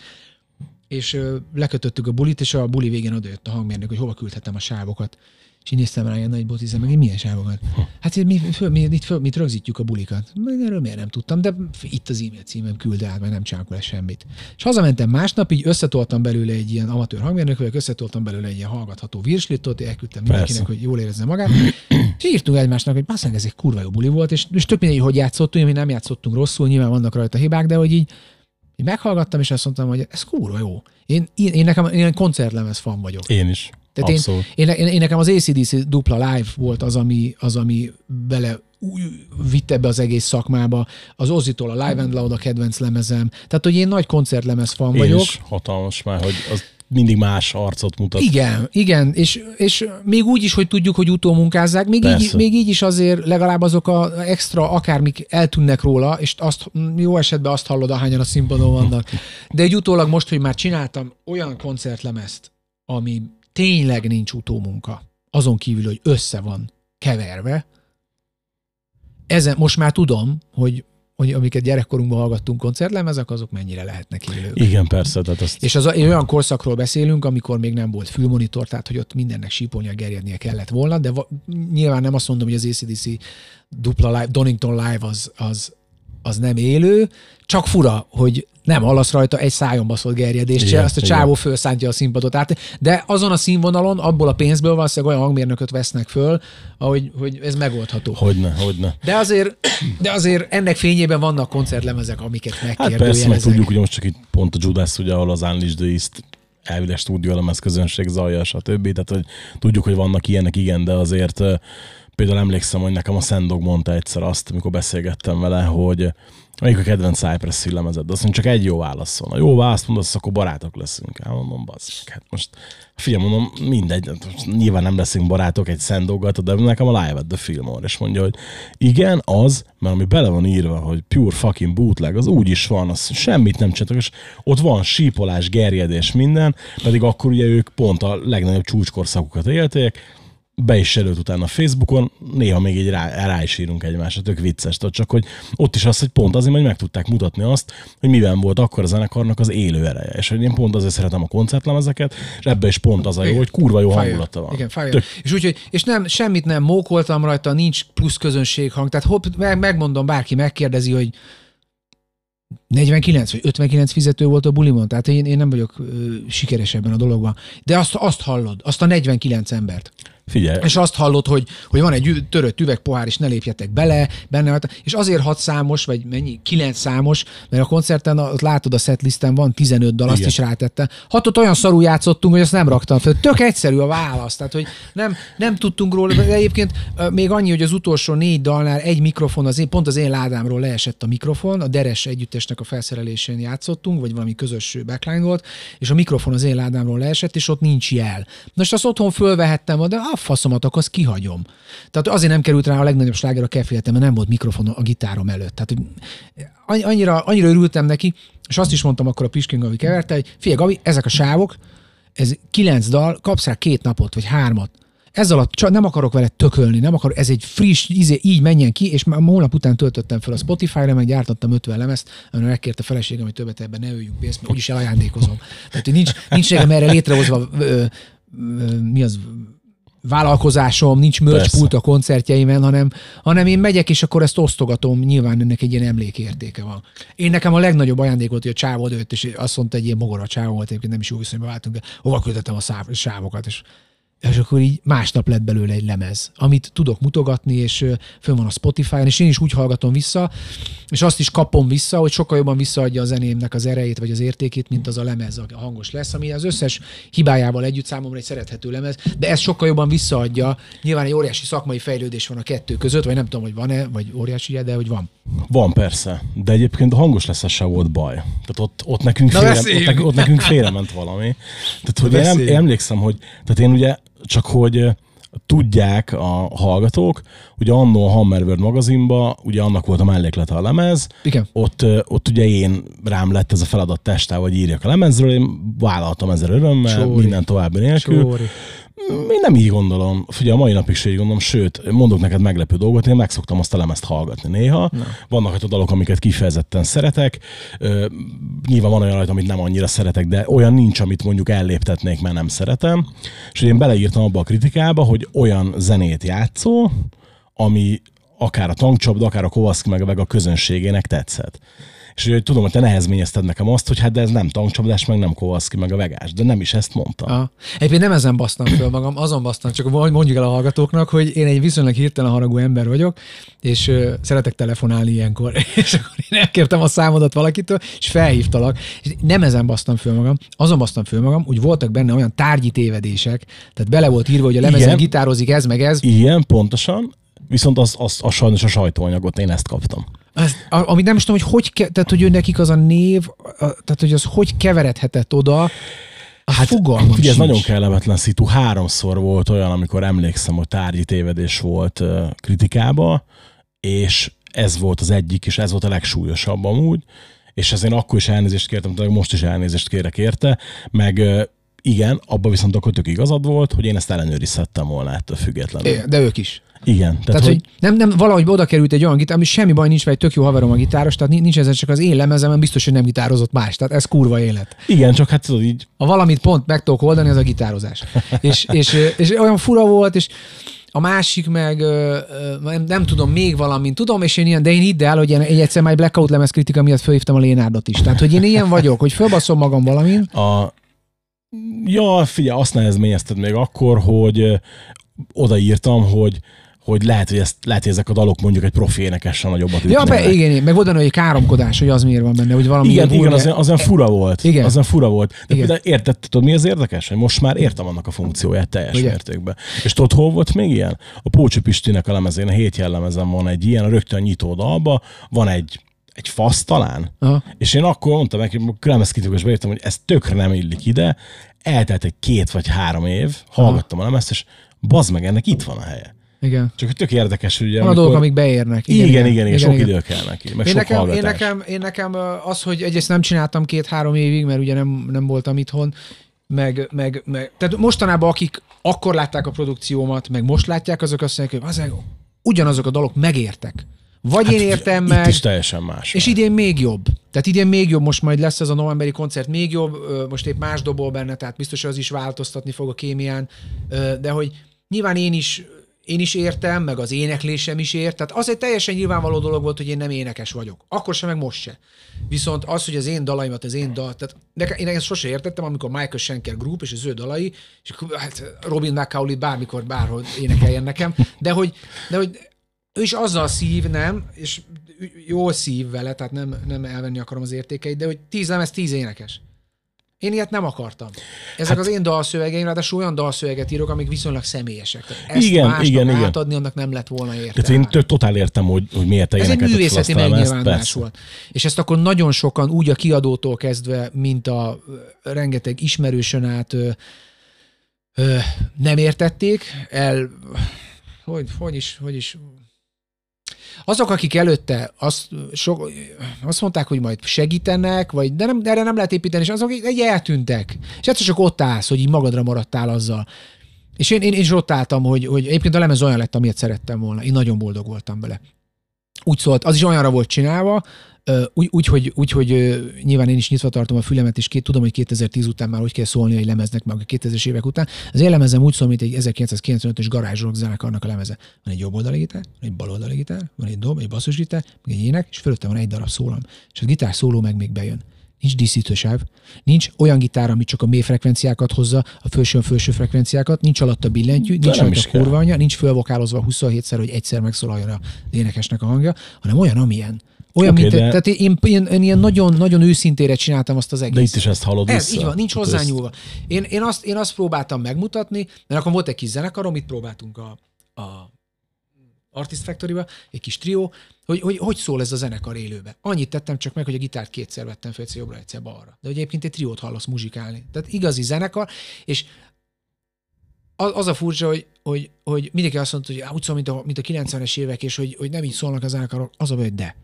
és lekötöttük a bulit, és a buli végén odajött a hangmérnök, hogy hova küldhetem a sávokat. És így néztem rá ilyen nagy botizem, meg én milyen sávokat? Hát mi, föl, mi, mit, föl, mit rögzítjük a bulikat? Meg erről miért nem tudtam, de itt az e-mail címem küld el, meg nem csinálok vele semmit. És hazamentem másnap, így összetoltam belőle egy ilyen amatőr hangmérnök, vagyok, összetoltam belőle egy ilyen hallgatható virslitot, elküldtem mindenkinek, Persze. hogy jól érezze magát. És írtunk egymásnak, hogy basszeg, ez egy kurva jó buli volt, és, és tök mindegy, hogy játszottunk, mi nem játszottunk rosszul, nyilván vannak rajta hibák, de hogy így, így meghallgattam, és azt mondtam, hogy ez kurva jó. Én, én, én nekem én ilyen koncertlemez fan vagyok. Én is. Tehát én, Abszolút. én, én, én, nekem az ACDC dupla live volt az, ami, az, ami bele új, vitt ebbe az egész szakmába. Az Ozzy-tól a Live and Loud a kedvenc lemezem. Tehát, hogy én nagy koncertlemez fan Én vagyok, is hatalmas már, hogy az mindig más arcot mutat. Igen, igen, és, és még úgy is, hogy tudjuk, hogy utómunkázzák, még így, még így is azért legalább azok a extra akármik eltűnnek róla, és azt jó esetben azt hallod, ahányan a színpadon vannak. De egy utólag most, hogy már csináltam olyan koncertlemezt, ami tényleg nincs utómunka, azon kívül, hogy össze van keverve, ezen most már tudom, hogy, hogy amiket gyerekkorunkban hallgattunk koncertlemezek, azok mennyire lehetnek élők. Igen, persze. Tehát azt, És az olyan korszakról beszélünk, amikor még nem volt fülmonitor, tehát hogy ott mindennek sípolnia, gerjednie kellett volna, de va- nyilván nem azt mondom, hogy az ACDC dupla live, Donington live az, az, az nem élő, csak fura, hogy nem hallasz rajta egy szájon baszott gerjedést se, Igen, azt a igen. csávó felszántja a színpadot át, de azon a színvonalon, abból a pénzből valószínűleg olyan hangmérnököt vesznek föl, ahogy, hogy ez megoldható. hogyne, hogyne. De azért, de azért ennek fényében vannak koncertlemezek, amiket Hát persze, meg megkérdőjelezek. tudjuk, hogy most csak itt pont a Judas, ugye, ahol az Unleashed the East elvileg stúdiólemez közönség zajja, stb. Tehát, hogy tudjuk, hogy vannak ilyenek, igen, de azért például emlékszem, hogy nekem a Sendog mondta egyszer azt, amikor beszélgettem vele, hogy melyik a kedvenc Cypress lemezed, de azt mondja, csak egy jó válasz van. A jó választ mondasz, akkor barátok leszünk. Hát mondom, bazd hát most figyelj, mondom, mindegy, hát most nyilván nem leszünk barátok egy Sendoggal, de nekem a Live at the Fillmore, és mondja, hogy igen, az, mert ami bele van írva, hogy pure fucking bootleg, az úgy is van, az semmit nem csináltak, és ott van sípolás, gerjedés, minden, pedig akkor ugye ők pont a legnagyobb csúcskorszakukat élték, be is előtt utána Facebookon, néha még így rá, rá is írunk egymásra, tök vicces, tudod, csak hogy ott is az, hogy pont azért, hogy meg tudták mutatni azt, hogy miben volt akkor a zenekarnak az élő ereje. És hogy én pont azért szeretem a koncertlemezeket, és ebbe is pont az a jó, hogy kurva jó Fire. hangulata van. Igen, fire. Tök, És úgyhogy, és nem, semmit nem mókoltam rajta, nincs plusz közönséghang. Tehát hopp, meg, megmondom, bárki megkérdezi, hogy 49 vagy 59 fizető volt a bulimon, tehát én, én nem vagyok ö, sikeres ebben a dologban. De azt, azt hallod, azt a 49 embert. Figyelj, És azt hallod, hogy, hogy van egy törött üvegpohár, és ne lépjetek bele, benne van, és azért hat számos, vagy mennyi, kilenc számos, mert a koncerten, ott látod a setlisten van 15 dal, azt Igen. is rátette. Hatot olyan szarul játszottunk, hogy azt nem raktam fel. Tök egyszerű a válasz, tehát hogy nem, nem tudtunk róla, de egyébként még annyi, hogy az utolsó négy dalnál egy mikrofon, az én, pont az én ládámról leesett a mikrofon, a Deres együttesnek a felszerelésén játszottunk, vagy valami közös backline volt, és a mikrofon az én ládámról leesett, és ott nincs jel. Most azt otthon fölvehettem, de a faszomat, akkor azt kihagyom. Tehát azért nem került rá a legnagyobb sláger a keféltem, mert nem volt mikrofon a gitárom előtt. Tehát annyira, annyira örültem neki, és azt is mondtam akkor a Piskin Gavi keverte, hogy figyelj Gavi, ezek a sávok, ez kilenc dal, kapsz rá két napot, vagy hármat. Ez alatt csak nem akarok vele tökölni, nem akarok, ez egy friss, izé, így menjen ki, és már hónap után töltöttem fel a Spotify-ra, meg gyártottam 50 lemezt, amire megkérte a feleségem, hogy többet ebben ne öljünk pénzt, mert úgyis elajándékozom. Tehát, hogy nincs, nincs nekem erre létrehozva ö, ö, mi az vállalkozásom, nincs merchpult a koncertjeimen, hanem, hanem én megyek, és akkor ezt osztogatom, nyilván ennek egy ilyen emlékértéke van. Én nekem a legnagyobb ajándék volt, hogy a csávó odajött, és azt mondta, egy ilyen mogora csávó volt, egyébként nem is jó viszonyban váltunk, de hova küldettem a száv, sávokat, és és akkor így másnap lett belőle egy lemez, amit tudok mutogatni, és fönn van a Spotify-on, és én is úgy hallgatom vissza, és azt is kapom vissza, hogy sokkal jobban visszaadja a zenémnek az erejét, vagy az értékét, mint az a lemez, a hangos lesz, ami az összes hibájával együtt számomra egy szerethető lemez, de ez sokkal jobban visszaadja. Nyilván egy óriási szakmai fejlődés van a kettő között, vagy nem tudom, hogy van-e, vagy óriási, de hogy van. Van persze, de egyébként a hangos lesz se volt baj. Tehát ott, ott, nekünk, Na, félre, ott, ott nekünk félrement valami. Tehát hogy én emlékszem, hogy tehát én ugye csak hogy tudják a hallgatók, ugye annó a Hammerword magazinba, ugye annak volt a melléklete a lemez, Igen. ott, ott ugye én rám lett ez a feladat testál, hogy írjak a lemezről, én vállaltam ezzel örömmel, Csóri. minden további nélkül. Csóri. Én nem így gondolom. Ugye a mai napig se így gondolom, sőt, mondok neked meglepő dolgot, én megszoktam azt a lemezt hallgatni néha. Na. Vannak olyan dalok, amiket kifejezetten szeretek. Ö, nyilván van olyan rajta, amit nem annyira szeretek, de olyan nincs, amit mondjuk elléptetnék, mert nem szeretem. És én beleírtam abba a kritikába, hogy olyan zenét játszó, ami akár a tankcsapda, akár a Kovaszki meg a közönségének tetszett. És ugye tudom, hogy te nehezményezted nekem azt, hogy hát de ez nem tankcsapdás, meg nem Kovaszki, meg a vegás, de nem is ezt mondtam. Aha. Egyébként nem ezen basztam föl magam, azon basztam, csak hogy mondjuk el a hallgatóknak, hogy én egy viszonylag hirtelen haragú ember vagyok, és ö, szeretek telefonálni ilyenkor, és akkor én elkértem a számodat valakitől, és felhívtalak, és nem ezen basztam föl magam, azon basztam föl magam, hogy voltak benne olyan tárgyi tévedések, tehát bele volt írva, hogy a lemezen Igen. gitározik ez meg ez, Ilyen, pontosan. Viszont az, az, az sajnos a sajtóanyagot én ezt kaptam. Ez, a- amit nem is tudom, hogy hogy, ke, tehát hogy ő nekik az a név, a, tehát hogy az hogy keveredhetett oda, Hát fogalmam Figyelj, ez nagyon kellemetlen szitu. Háromszor volt olyan, amikor emlékszem, hogy tárgyi tévedés volt kritikába, és ez volt az egyik, és ez volt a legsúlyosabb amúgy, és ezért akkor is elnézést kértem, de most is elnézést kérek érte, meg igen, abban viszont akkor tök igazad volt, hogy én ezt ellenőrizhettem volna ettől függetlenül. De ők is. Igen, tehát, Tehát, hogy, hogy nem, nem, valahogy oda került egy olyan gitár, ami semmi baj nincs, mert egy tök jó haverom a gitáros, tehát nincs ez csak az én lemezemen biztos, hogy nem gitározott más. Tehát ez kurva élet. igen, csak hát tudod így, Ha valamit pont meg tudok oldani, az a gitározás. és, és, és, olyan fura volt, és a másik meg ö, ö, nem, nem tudom, még valamint tudom, és én ilyen, de én hidd el, hogy én, én egyszer már egy Blackout lemez kritika miatt fölhívtam a Lénárdot is. Tehát, hogy én ilyen vagyok, hogy fölbaszom magam valamin, A... Ja, figyelj, azt nehezményezted még akkor, hogy odaírtam, hogy hogy lehet, hogy, ezt, lehet, hogy ezek a dalok mondjuk egy profi énekessel nagyobbat Ja, be, igen, igen, meg volt benne, hogy egy káromkodás, hogy az miért van benne, hogy valami Igen, igen, az, az olyan fura volt. Igen. Az olyan fura volt. De Igen. érted, tudod, mi az érdekes? Hogy most már értem annak a funkcióját teljes Ugye? mértékben. És tudod, hol volt még ilyen? A Pócsi Pistinek a lemezén, a hét jellemezen van egy ilyen, a rögtön nyitó dalba, van egy, egy fasz talán, Aha. és én akkor mondtam neki, lemezkritikusba értem, hogy ez tökre nem illik ide, eltelt egy két vagy három év, hallgattam a lemezt, és bazd meg, ennek itt van a helye. Igen. Csak tök érdekes, ugye, Van a dolgok, amik beérnek. igen, igen, igen, igen, sok idő kell neki, meg Én sok nekem, én, nekem, én nekem az, hogy egyrészt nem csináltam két-három évig, mert ugye nem, nem voltam itthon, meg, meg, meg, tehát mostanában akik akkor látták a produkciómat, meg most látják, azok azt mondják, hogy azért ugyanazok a dalok megértek. Vagy hát én értem meg, is teljesen más. és idén még jobb. Tehát idén még jobb, most majd lesz ez a novemberi koncert még jobb, most épp más dobol benne, tehát biztos hogy az is változtatni fog a kémián, de hogy nyilván én is én is értem, meg az éneklésem is ért. Tehát az egy teljesen nyilvánvaló dolog volt, hogy én nem énekes vagyok. Akkor sem, meg most se. Viszont az, hogy az én dalaimat, az én dal, tehát nekem, én ezt sose értettem, amikor Michael Schenker Group és az ő dalai, és hát Robin McCauley bármikor, bárhol énekeljen nekem, de hogy, de hogy ő is azzal szív, nem, és jól szív vele, tehát nem, nem elvenni akarom az értékeit, de hogy tíz lemez, tíz énekes. Én ilyet nem akartam. Ezek hát, az én dalszövegeim, ráadásul olyan dalszöveget írok, amik viszonylag személyesek. Tehát ezt Igen, igen, igen. átadni, annak nem lett volna értelme. Tehát én totál értem, hogy, hogy miért te Ez egy művészeti megnyilvánulás volt. És ezt akkor nagyon sokan, úgy a kiadótól kezdve, mint a rengeteg ismerősön át ö, ö, nem értették, el, hogy, hogy is, hogy is, azok, akik előtte azt, so, azt mondták, hogy majd segítenek, vagy, de, nem, de erre nem lehet építeni, és azok egy eltűntek. És egyszer csak ott állsz, hogy így magadra maradtál azzal. És én, én, én is ott álltam, hogy, hogy egyébként a lemez olyan lett, amilyet szerettem volna. Én nagyon boldog voltam vele. Úgy szólt, az is olyanra volt csinálva, úgy, úgy, hogy, úgy, hogy nyilván én is nyitva tartom a fülemet, és két, tudom, hogy 2010 után már hogy kell szólni egy lemeznek, meg a 2000-es évek után. Az én lemezem úgy szól, mint egy 1995-ös garázsrock zenekarnak a lemeze. Van egy jobb oldali gitár, van egy bal oldali gitár, van egy dob, egy basszusgitár, meg egy ének, és fölötte van egy darab szólam. És a gitár szóló meg még bejön. Nincs díszítősáv, nincs olyan gitár, ami csak a mély frekvenciákat hozza, a felső a felső frekvenciákat, nincs alatt a billentyű, nincs nem alatt is a kell. kurva anyja, nincs fölvokálozva 27-szer, hogy egyszer megszólaljon az énekesnek a hangja, hanem olyan, amilyen. Olyan, Oké, mint, de- tehát én, én, én, ilyen nagyon, nagyon őszintére csináltam azt az egészet. De itt is ezt hallod Ez vissza. így van, nincs Tehát hozzányúlva. Én, én, azt, én azt próbáltam megmutatni, mert akkor volt egy kis zenekarom, itt próbáltunk a, a Artist factory egy kis trió, hogy, hogy hogy szól ez a zenekar élőbe. Annyit tettem csak meg, hogy a gitárt kétszer vettem fel, egyszer jobbra, egyszer balra. De hogy egyébként egy triót hallasz muzsikálni. Tehát igazi zenekar, és az, az a furcsa, hogy, hogy, hogy mindenki azt mondta, hogy úgy szól, mint a, mint a 90-es évek, és hogy, hogy nem így szólnak a zenekarok. Az a baj, de.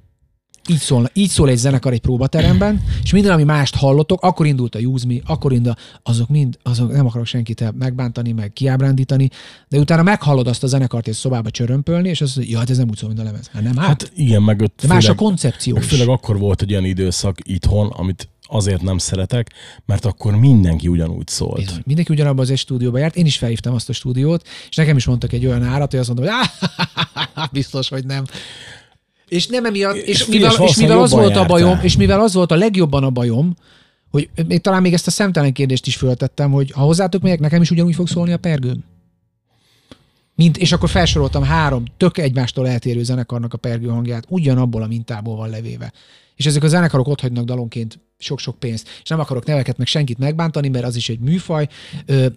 Így szól, így szól egy zenekar egy próbateremben, és minden, ami mást hallotok, akkor indult a Use Me, akkor indul, azok mind, azok nem akarok senkit megbántani, meg kiábrándítani, de utána meghallod azt a zenekart egy szobába csörömpölni, és azt mondod, ja, hát ez nem úgy szól, mint a lemez. Hát nem, hát, Hát igen, meg ott de más a főleg, koncepció meg főleg akkor volt egy olyan időszak itthon, amit azért nem szeretek, mert akkor mindenki ugyanúgy szólt. Bizony. Mindenki ugyanabban az egy stúdióba járt, én is felhívtam azt a stúdiót, és nekem is mondtak egy olyan árat, hogy azt mondtam, hogy "Áh, biztos, hogy nem. És nem emiatt, és, és, mivel, és mivel az volt a jártál. bajom, és mivel az volt a legjobban a bajom, hogy még talán még ezt a szemtelen kérdést is föltettem, hogy ha hozzátok megyek, nekem is ugyanúgy fog szólni a pergőm. Mint, és akkor felsoroltam három tök egymástól eltérő zenekarnak a pergő hangját, ugyanabból a mintából van levéve. És ezek a zenekarok ott hagynak dalonként sok-sok pénzt. És nem akarok neveket meg senkit megbántani, mert az is egy műfaj.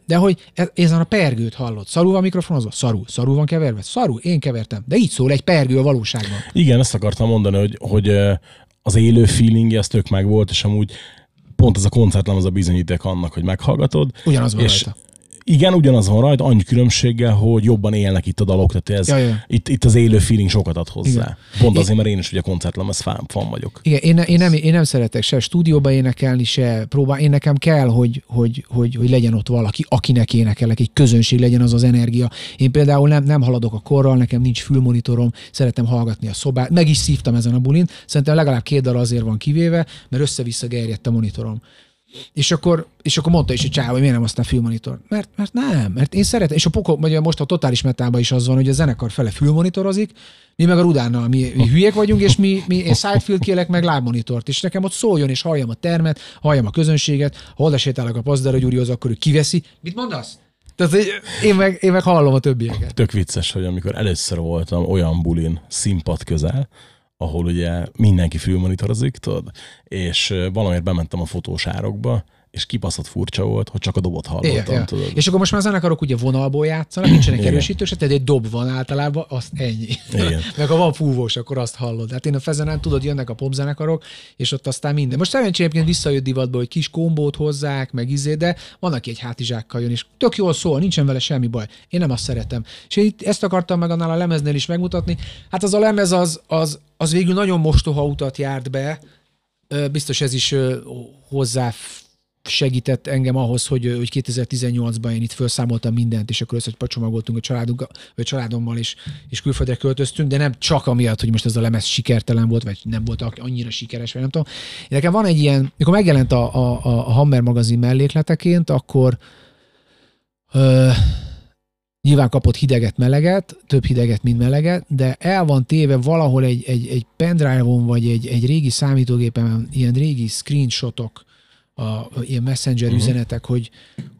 De hogy ezen a pergőt hallod. Szarul van mikrofonozva? Szarul. Szarul van keverve? Szarul. Én kevertem. De így szól egy pergő a valóságban. Igen, ezt akartam mondani, hogy, hogy az élő feelingje az tök meg volt, és amúgy pont ez a koncertlem az a bizonyíték annak, hogy meghallgatod. Ugyanaz van és rajta. Igen, ugyanaz van rajta, annyi különbséggel, hogy jobban élnek itt a dalok, tehát ez, Ja, ja. Itt, itt az élő feeling sokat ad hozzá. Igen. Pont azért, mert én is ugye koncertlem, ez fan, fan vagyok. Igen, én, én, nem, én nem szeretek se stúdióba énekelni, se próbál. Én nekem kell, hogy, hogy, hogy, hogy legyen ott valaki, akinek énekelek, egy közönség legyen az az energia. Én például nem, nem haladok a korral, nekem nincs fülmonitorom, szeretem hallgatni a szobát. Meg is szívtam ezen a bulin. Szerintem legalább két dal azért van kivéve, mert össze-vissza gerjedt a monitorom. És akkor, és akkor mondta is, hogy csáv, hogy miért nem aztán fülmonitor. Mert, mert nem, mert én szeretem, és a pokol, vagy most a totális metában is az van, hogy a zenekar fele fülmonitorozik, mi meg a Rudánnal, mi, mi hülyék vagyunk, és mi, mi én sidefield kérek meg lábmonitort, és nekem ott szóljon, és halljam a termet, halljam a közönséget, ha oda sétálok a Pazdára Gyurihoz, akkor ő kiveszi. Mit mondasz? Tehát én meg, én meg hallom a többieket. Tök vicces, hogy amikor először voltam olyan bulin színpad közel, ahol ugye mindenki fülmonitorozik, tudod, és valamiért bementem a fotósárokba, és kibaszott furcsa volt, hogy csak a dobot hallottam, Igen, tudod. És akkor most már a zenekarok ugye vonalból játszanak, nincsenek Igen. erősítősek, tehát egy dob van általában, azt ennyi. Igen. Meg ha van fúvós, akkor azt hallod. Hát én a fezenen tudod, jönnek a popzenekarok, és ott aztán minden. Most szerencsére egyébként visszajött divatba, hogy kis kombót hozzák, meg izé, de van, aki egy hátizsákkal jön, és tök jól szól, nincsen vele semmi baj. Én nem azt szeretem. És én itt ezt akartam meg annál a lemeznél is megmutatni. Hát az a lemez az, az, az végül nagyon mostoha utat járt be, biztos ez is hozzá segített engem ahhoz, hogy, hogy 2018-ban én itt felszámoltam mindent, és akkor össze pacsomagoltunk a családunk, vagy családommal, és, és külföldre költöztünk, de nem csak amiatt, hogy most ez a lemez sikertelen volt, vagy nem volt annyira sikeres, vagy nem tudom. Én nekem van egy ilyen, mikor megjelent a, a, a Hammer magazin mellékleteként, akkor ö, nyilván kapott hideget, meleget, több hideget, mint meleget, de el van téve valahol egy, egy, egy pendrive-on, vagy egy, egy régi számítógépen, ilyen régi screenshotok, a, ilyen messenger uh-huh. üzenetek, hogy,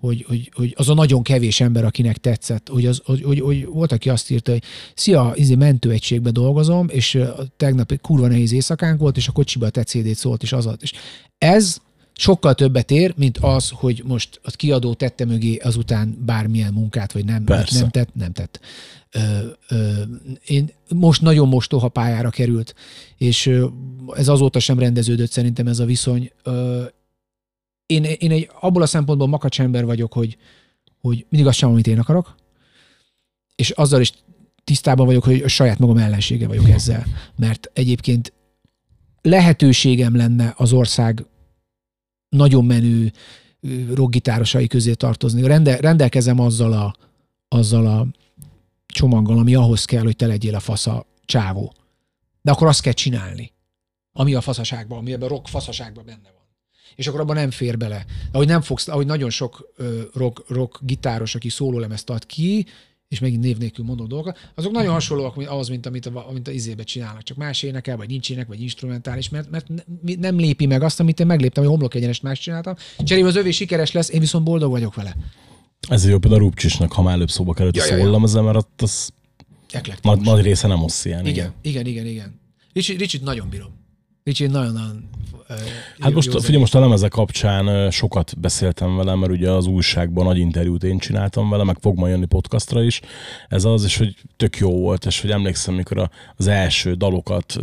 hogy, hogy, hogy, az a nagyon kevés ember, akinek tetszett, hogy, az, hogy, hogy, hogy volt, aki azt írta, hogy szia, izé mentőegységbe dolgozom, és tegnap egy kurva nehéz éjszakánk volt, és a kocsiba a te CD-t szólt, és az ad. És ez sokkal többet ér, mint az, hogy most a kiadó tette mögé azután bármilyen munkát, vagy nem, Persze. nem tett, nem tett. Ö, ö, én most nagyon mostoha pályára került, és ez azóta sem rendeződött szerintem ez a viszony. Ö, én, én egy abból a szempontból makacs ember vagyok, hogy, hogy mindig azt sem, amit én akarok, és azzal is tisztában vagyok, hogy a saját magam ellensége vagyok ezzel. Mert egyébként lehetőségem lenne az ország nagyon menő rockgitárosai közé tartozni. Rende, rendelkezem azzal a, azzal a csomaggal, ami ahhoz kell, hogy te legyél a fasza csávó. De akkor azt kell csinálni, ami a faszaságban, ami ebben a rock faszaságban benne van. És akkor abban nem fér bele. Ahogy nem fogsz, ahogy nagyon sok rock, rock gitáros, aki szólólemezt ad ki, és megint név nélkül mondom dolgokat, azok nagyon hasonlóak mint- ahhoz, mint amit a, amit a izébe csinálnak. Csak más énekel, vagy nincs ének, vagy instrumentális, mert, mert nem lépi meg azt, amit én megléptem, hogy homlok egyenest más csináltam. Cserébe az övé sikeres lesz, én viszont boldog vagyok vele. Ezért jó például a Rupcsisnak, ha már előbb szóba került Ja, a ja, ja. szóllam, ezzel, mert ott az Eklektikus. nagy, nagy része nem oszcián. Igen, igen, igen, igen. Ricsit, Ricsit nagyon bírom. Ricsit nagyon-nagyon Hát jó- most, jó figyelj, most a lemeze kapcsán sokat beszéltem vele, mert ugye az újságban nagy interjút én csináltam vele, meg fog majd jönni podcastra is. Ez az, és hogy tök jó volt, és hogy emlékszem, mikor az első dalokat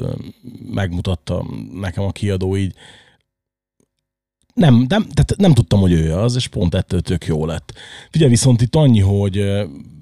megmutatta nekem a kiadó így, nem, nem, tehát nem tudtam, hogy ő az, és pont ettől tök jó lett. Figyelj, viszont itt annyi, hogy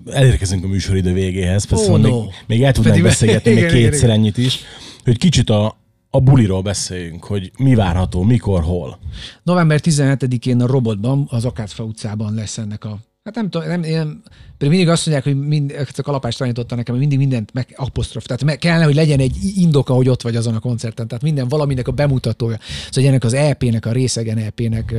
elérkezünk a műsoridő végéhez, persze Oh, még, no. még el tudnánk beszélgetni még igen, kétszer igen. ennyit is, hogy kicsit a, a buliról beszéljünk, hogy mi várható, mikor, hol. November 17-én a Robotban, az Akácfa utcában lesz ennek a Hát nem tudom, nem, én, pedig mindig azt mondják, hogy mind, ezt a kalapást tanította nekem, hogy mindig mindent meg apostrof. Tehát meg kellene, hogy legyen egy indoka, hogy ott vagy azon a koncerten. Tehát minden valaminek a bemutatója. Szóval ennek az EP-nek, a részegen EP-nek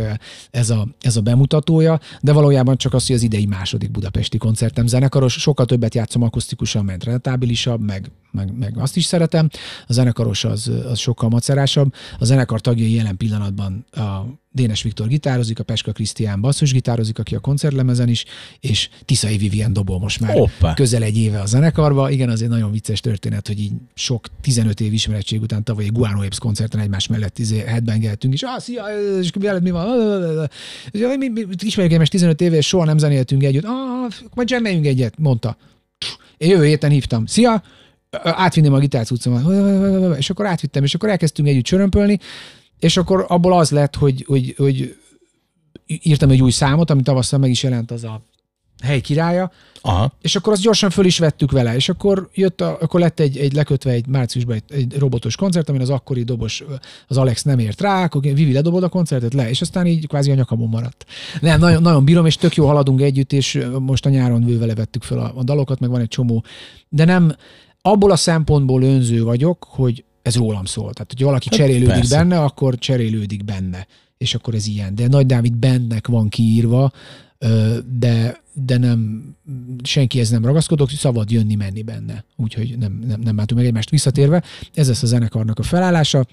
ez a, ez a bemutatója, de valójában csak az, hogy az idei második budapesti koncertem zenekaros. Sokkal többet játszom akusztikusan, mert rentábilisabb, meg, meg, meg azt is szeretem. A zenekaros az, az sokkal macerásabb. A zenekar tagjai jelen pillanatban a Dénes Viktor gitározik, a Peska Krisztián basszus gitározik, aki a koncertlemezen is, és Tiszai Vivien dobol most már Hoppá. közel egy éve a zenekarba. Igen, az egy nagyon vicces történet, hogy így sok 15 év ismerettség után tavaly egy Guano Apes koncerten egymás mellett izé headbangeltünk, és ah, szia, és veled mi van? "Jaj, mi, mi, ismerjük egymást 15 éve, és soha nem zenéltünk együtt. Ah, majd jammeljünk egyet, mondta. Én jövő héten hívtam. Szia, átvinném a gitárt utcomat. És akkor átvittem, és akkor elkezdtünk együtt csörömpölni, és akkor abból az lett, hogy, hogy, hogy írtam egy új számot, ami tavasszal meg is jelent az a hely királya, Aha. és akkor azt gyorsan föl is vettük vele, és akkor jött, a, akkor lett egy, egy lekötve egy márciusban egy, egy robotos koncert, amin az akkori dobos, az Alex nem ért rá, akkor Vivi ledobod a koncertet le, és aztán így kvázi a nyakamon maradt. Nem, nagyon, nagyon bírom, és tök jó haladunk együtt, és most a nyáron vele vettük fel a, a dalokat, meg van egy csomó, de nem, abból a szempontból önző vagyok, hogy ez rólam szól. Tehát, hogy valaki cserélődik persze. benne, akkor cserélődik benne. És akkor ez ilyen. De Nagy Dávid bennek van kiírva, de, de nem, senkihez nem ragaszkodok, szabad jönni-menni benne. Úgyhogy nem, nem, nem látunk meg egymást visszatérve. Ez lesz a zenekarnak a felállása,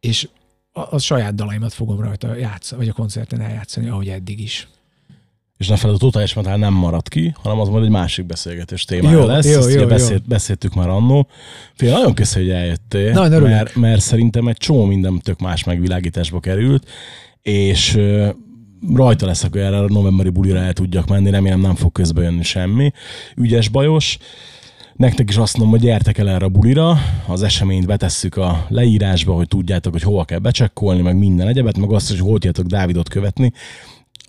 és a, a saját dalaimat fogom rajta játszani, vagy a koncerten eljátszani, ahogy eddig is. És ne feled, a totális metal nem marad ki, hanem az majd egy másik beszélgetés témája Jó, lesz. jó, Ezt jó, jó. beszélt, beszéltük már annó. Fél, nagyon köszönjük, hogy eljöttél, örülök. mert, mert szerintem egy csomó minden tök más megvilágításba került, és rajta leszek, hogy erre a novemberi bulira el tudjak menni, remélem nem fog közbe jönni semmi. Ügyes bajos. Nektek is azt mondom, hogy gyertek el erre a bulira, az eseményt betesszük a leírásba, hogy tudjátok, hogy hova kell becsekkolni, meg minden egyebet, meg azt hogy hol tudjátok Dávidot követni.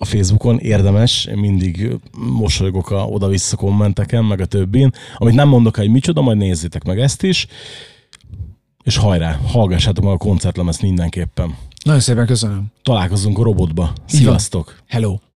A Facebookon érdemes, én mindig mosolygok a oda-vissza kommenteken, meg a többin. Amit nem mondok, hogy micsoda, majd nézzétek meg ezt is. És hajrá, hallgassátok meg a koncertlemezt mindenképpen. Nagyon szépen köszönöm. Találkozunk a robotba. Sziasztok! Hello!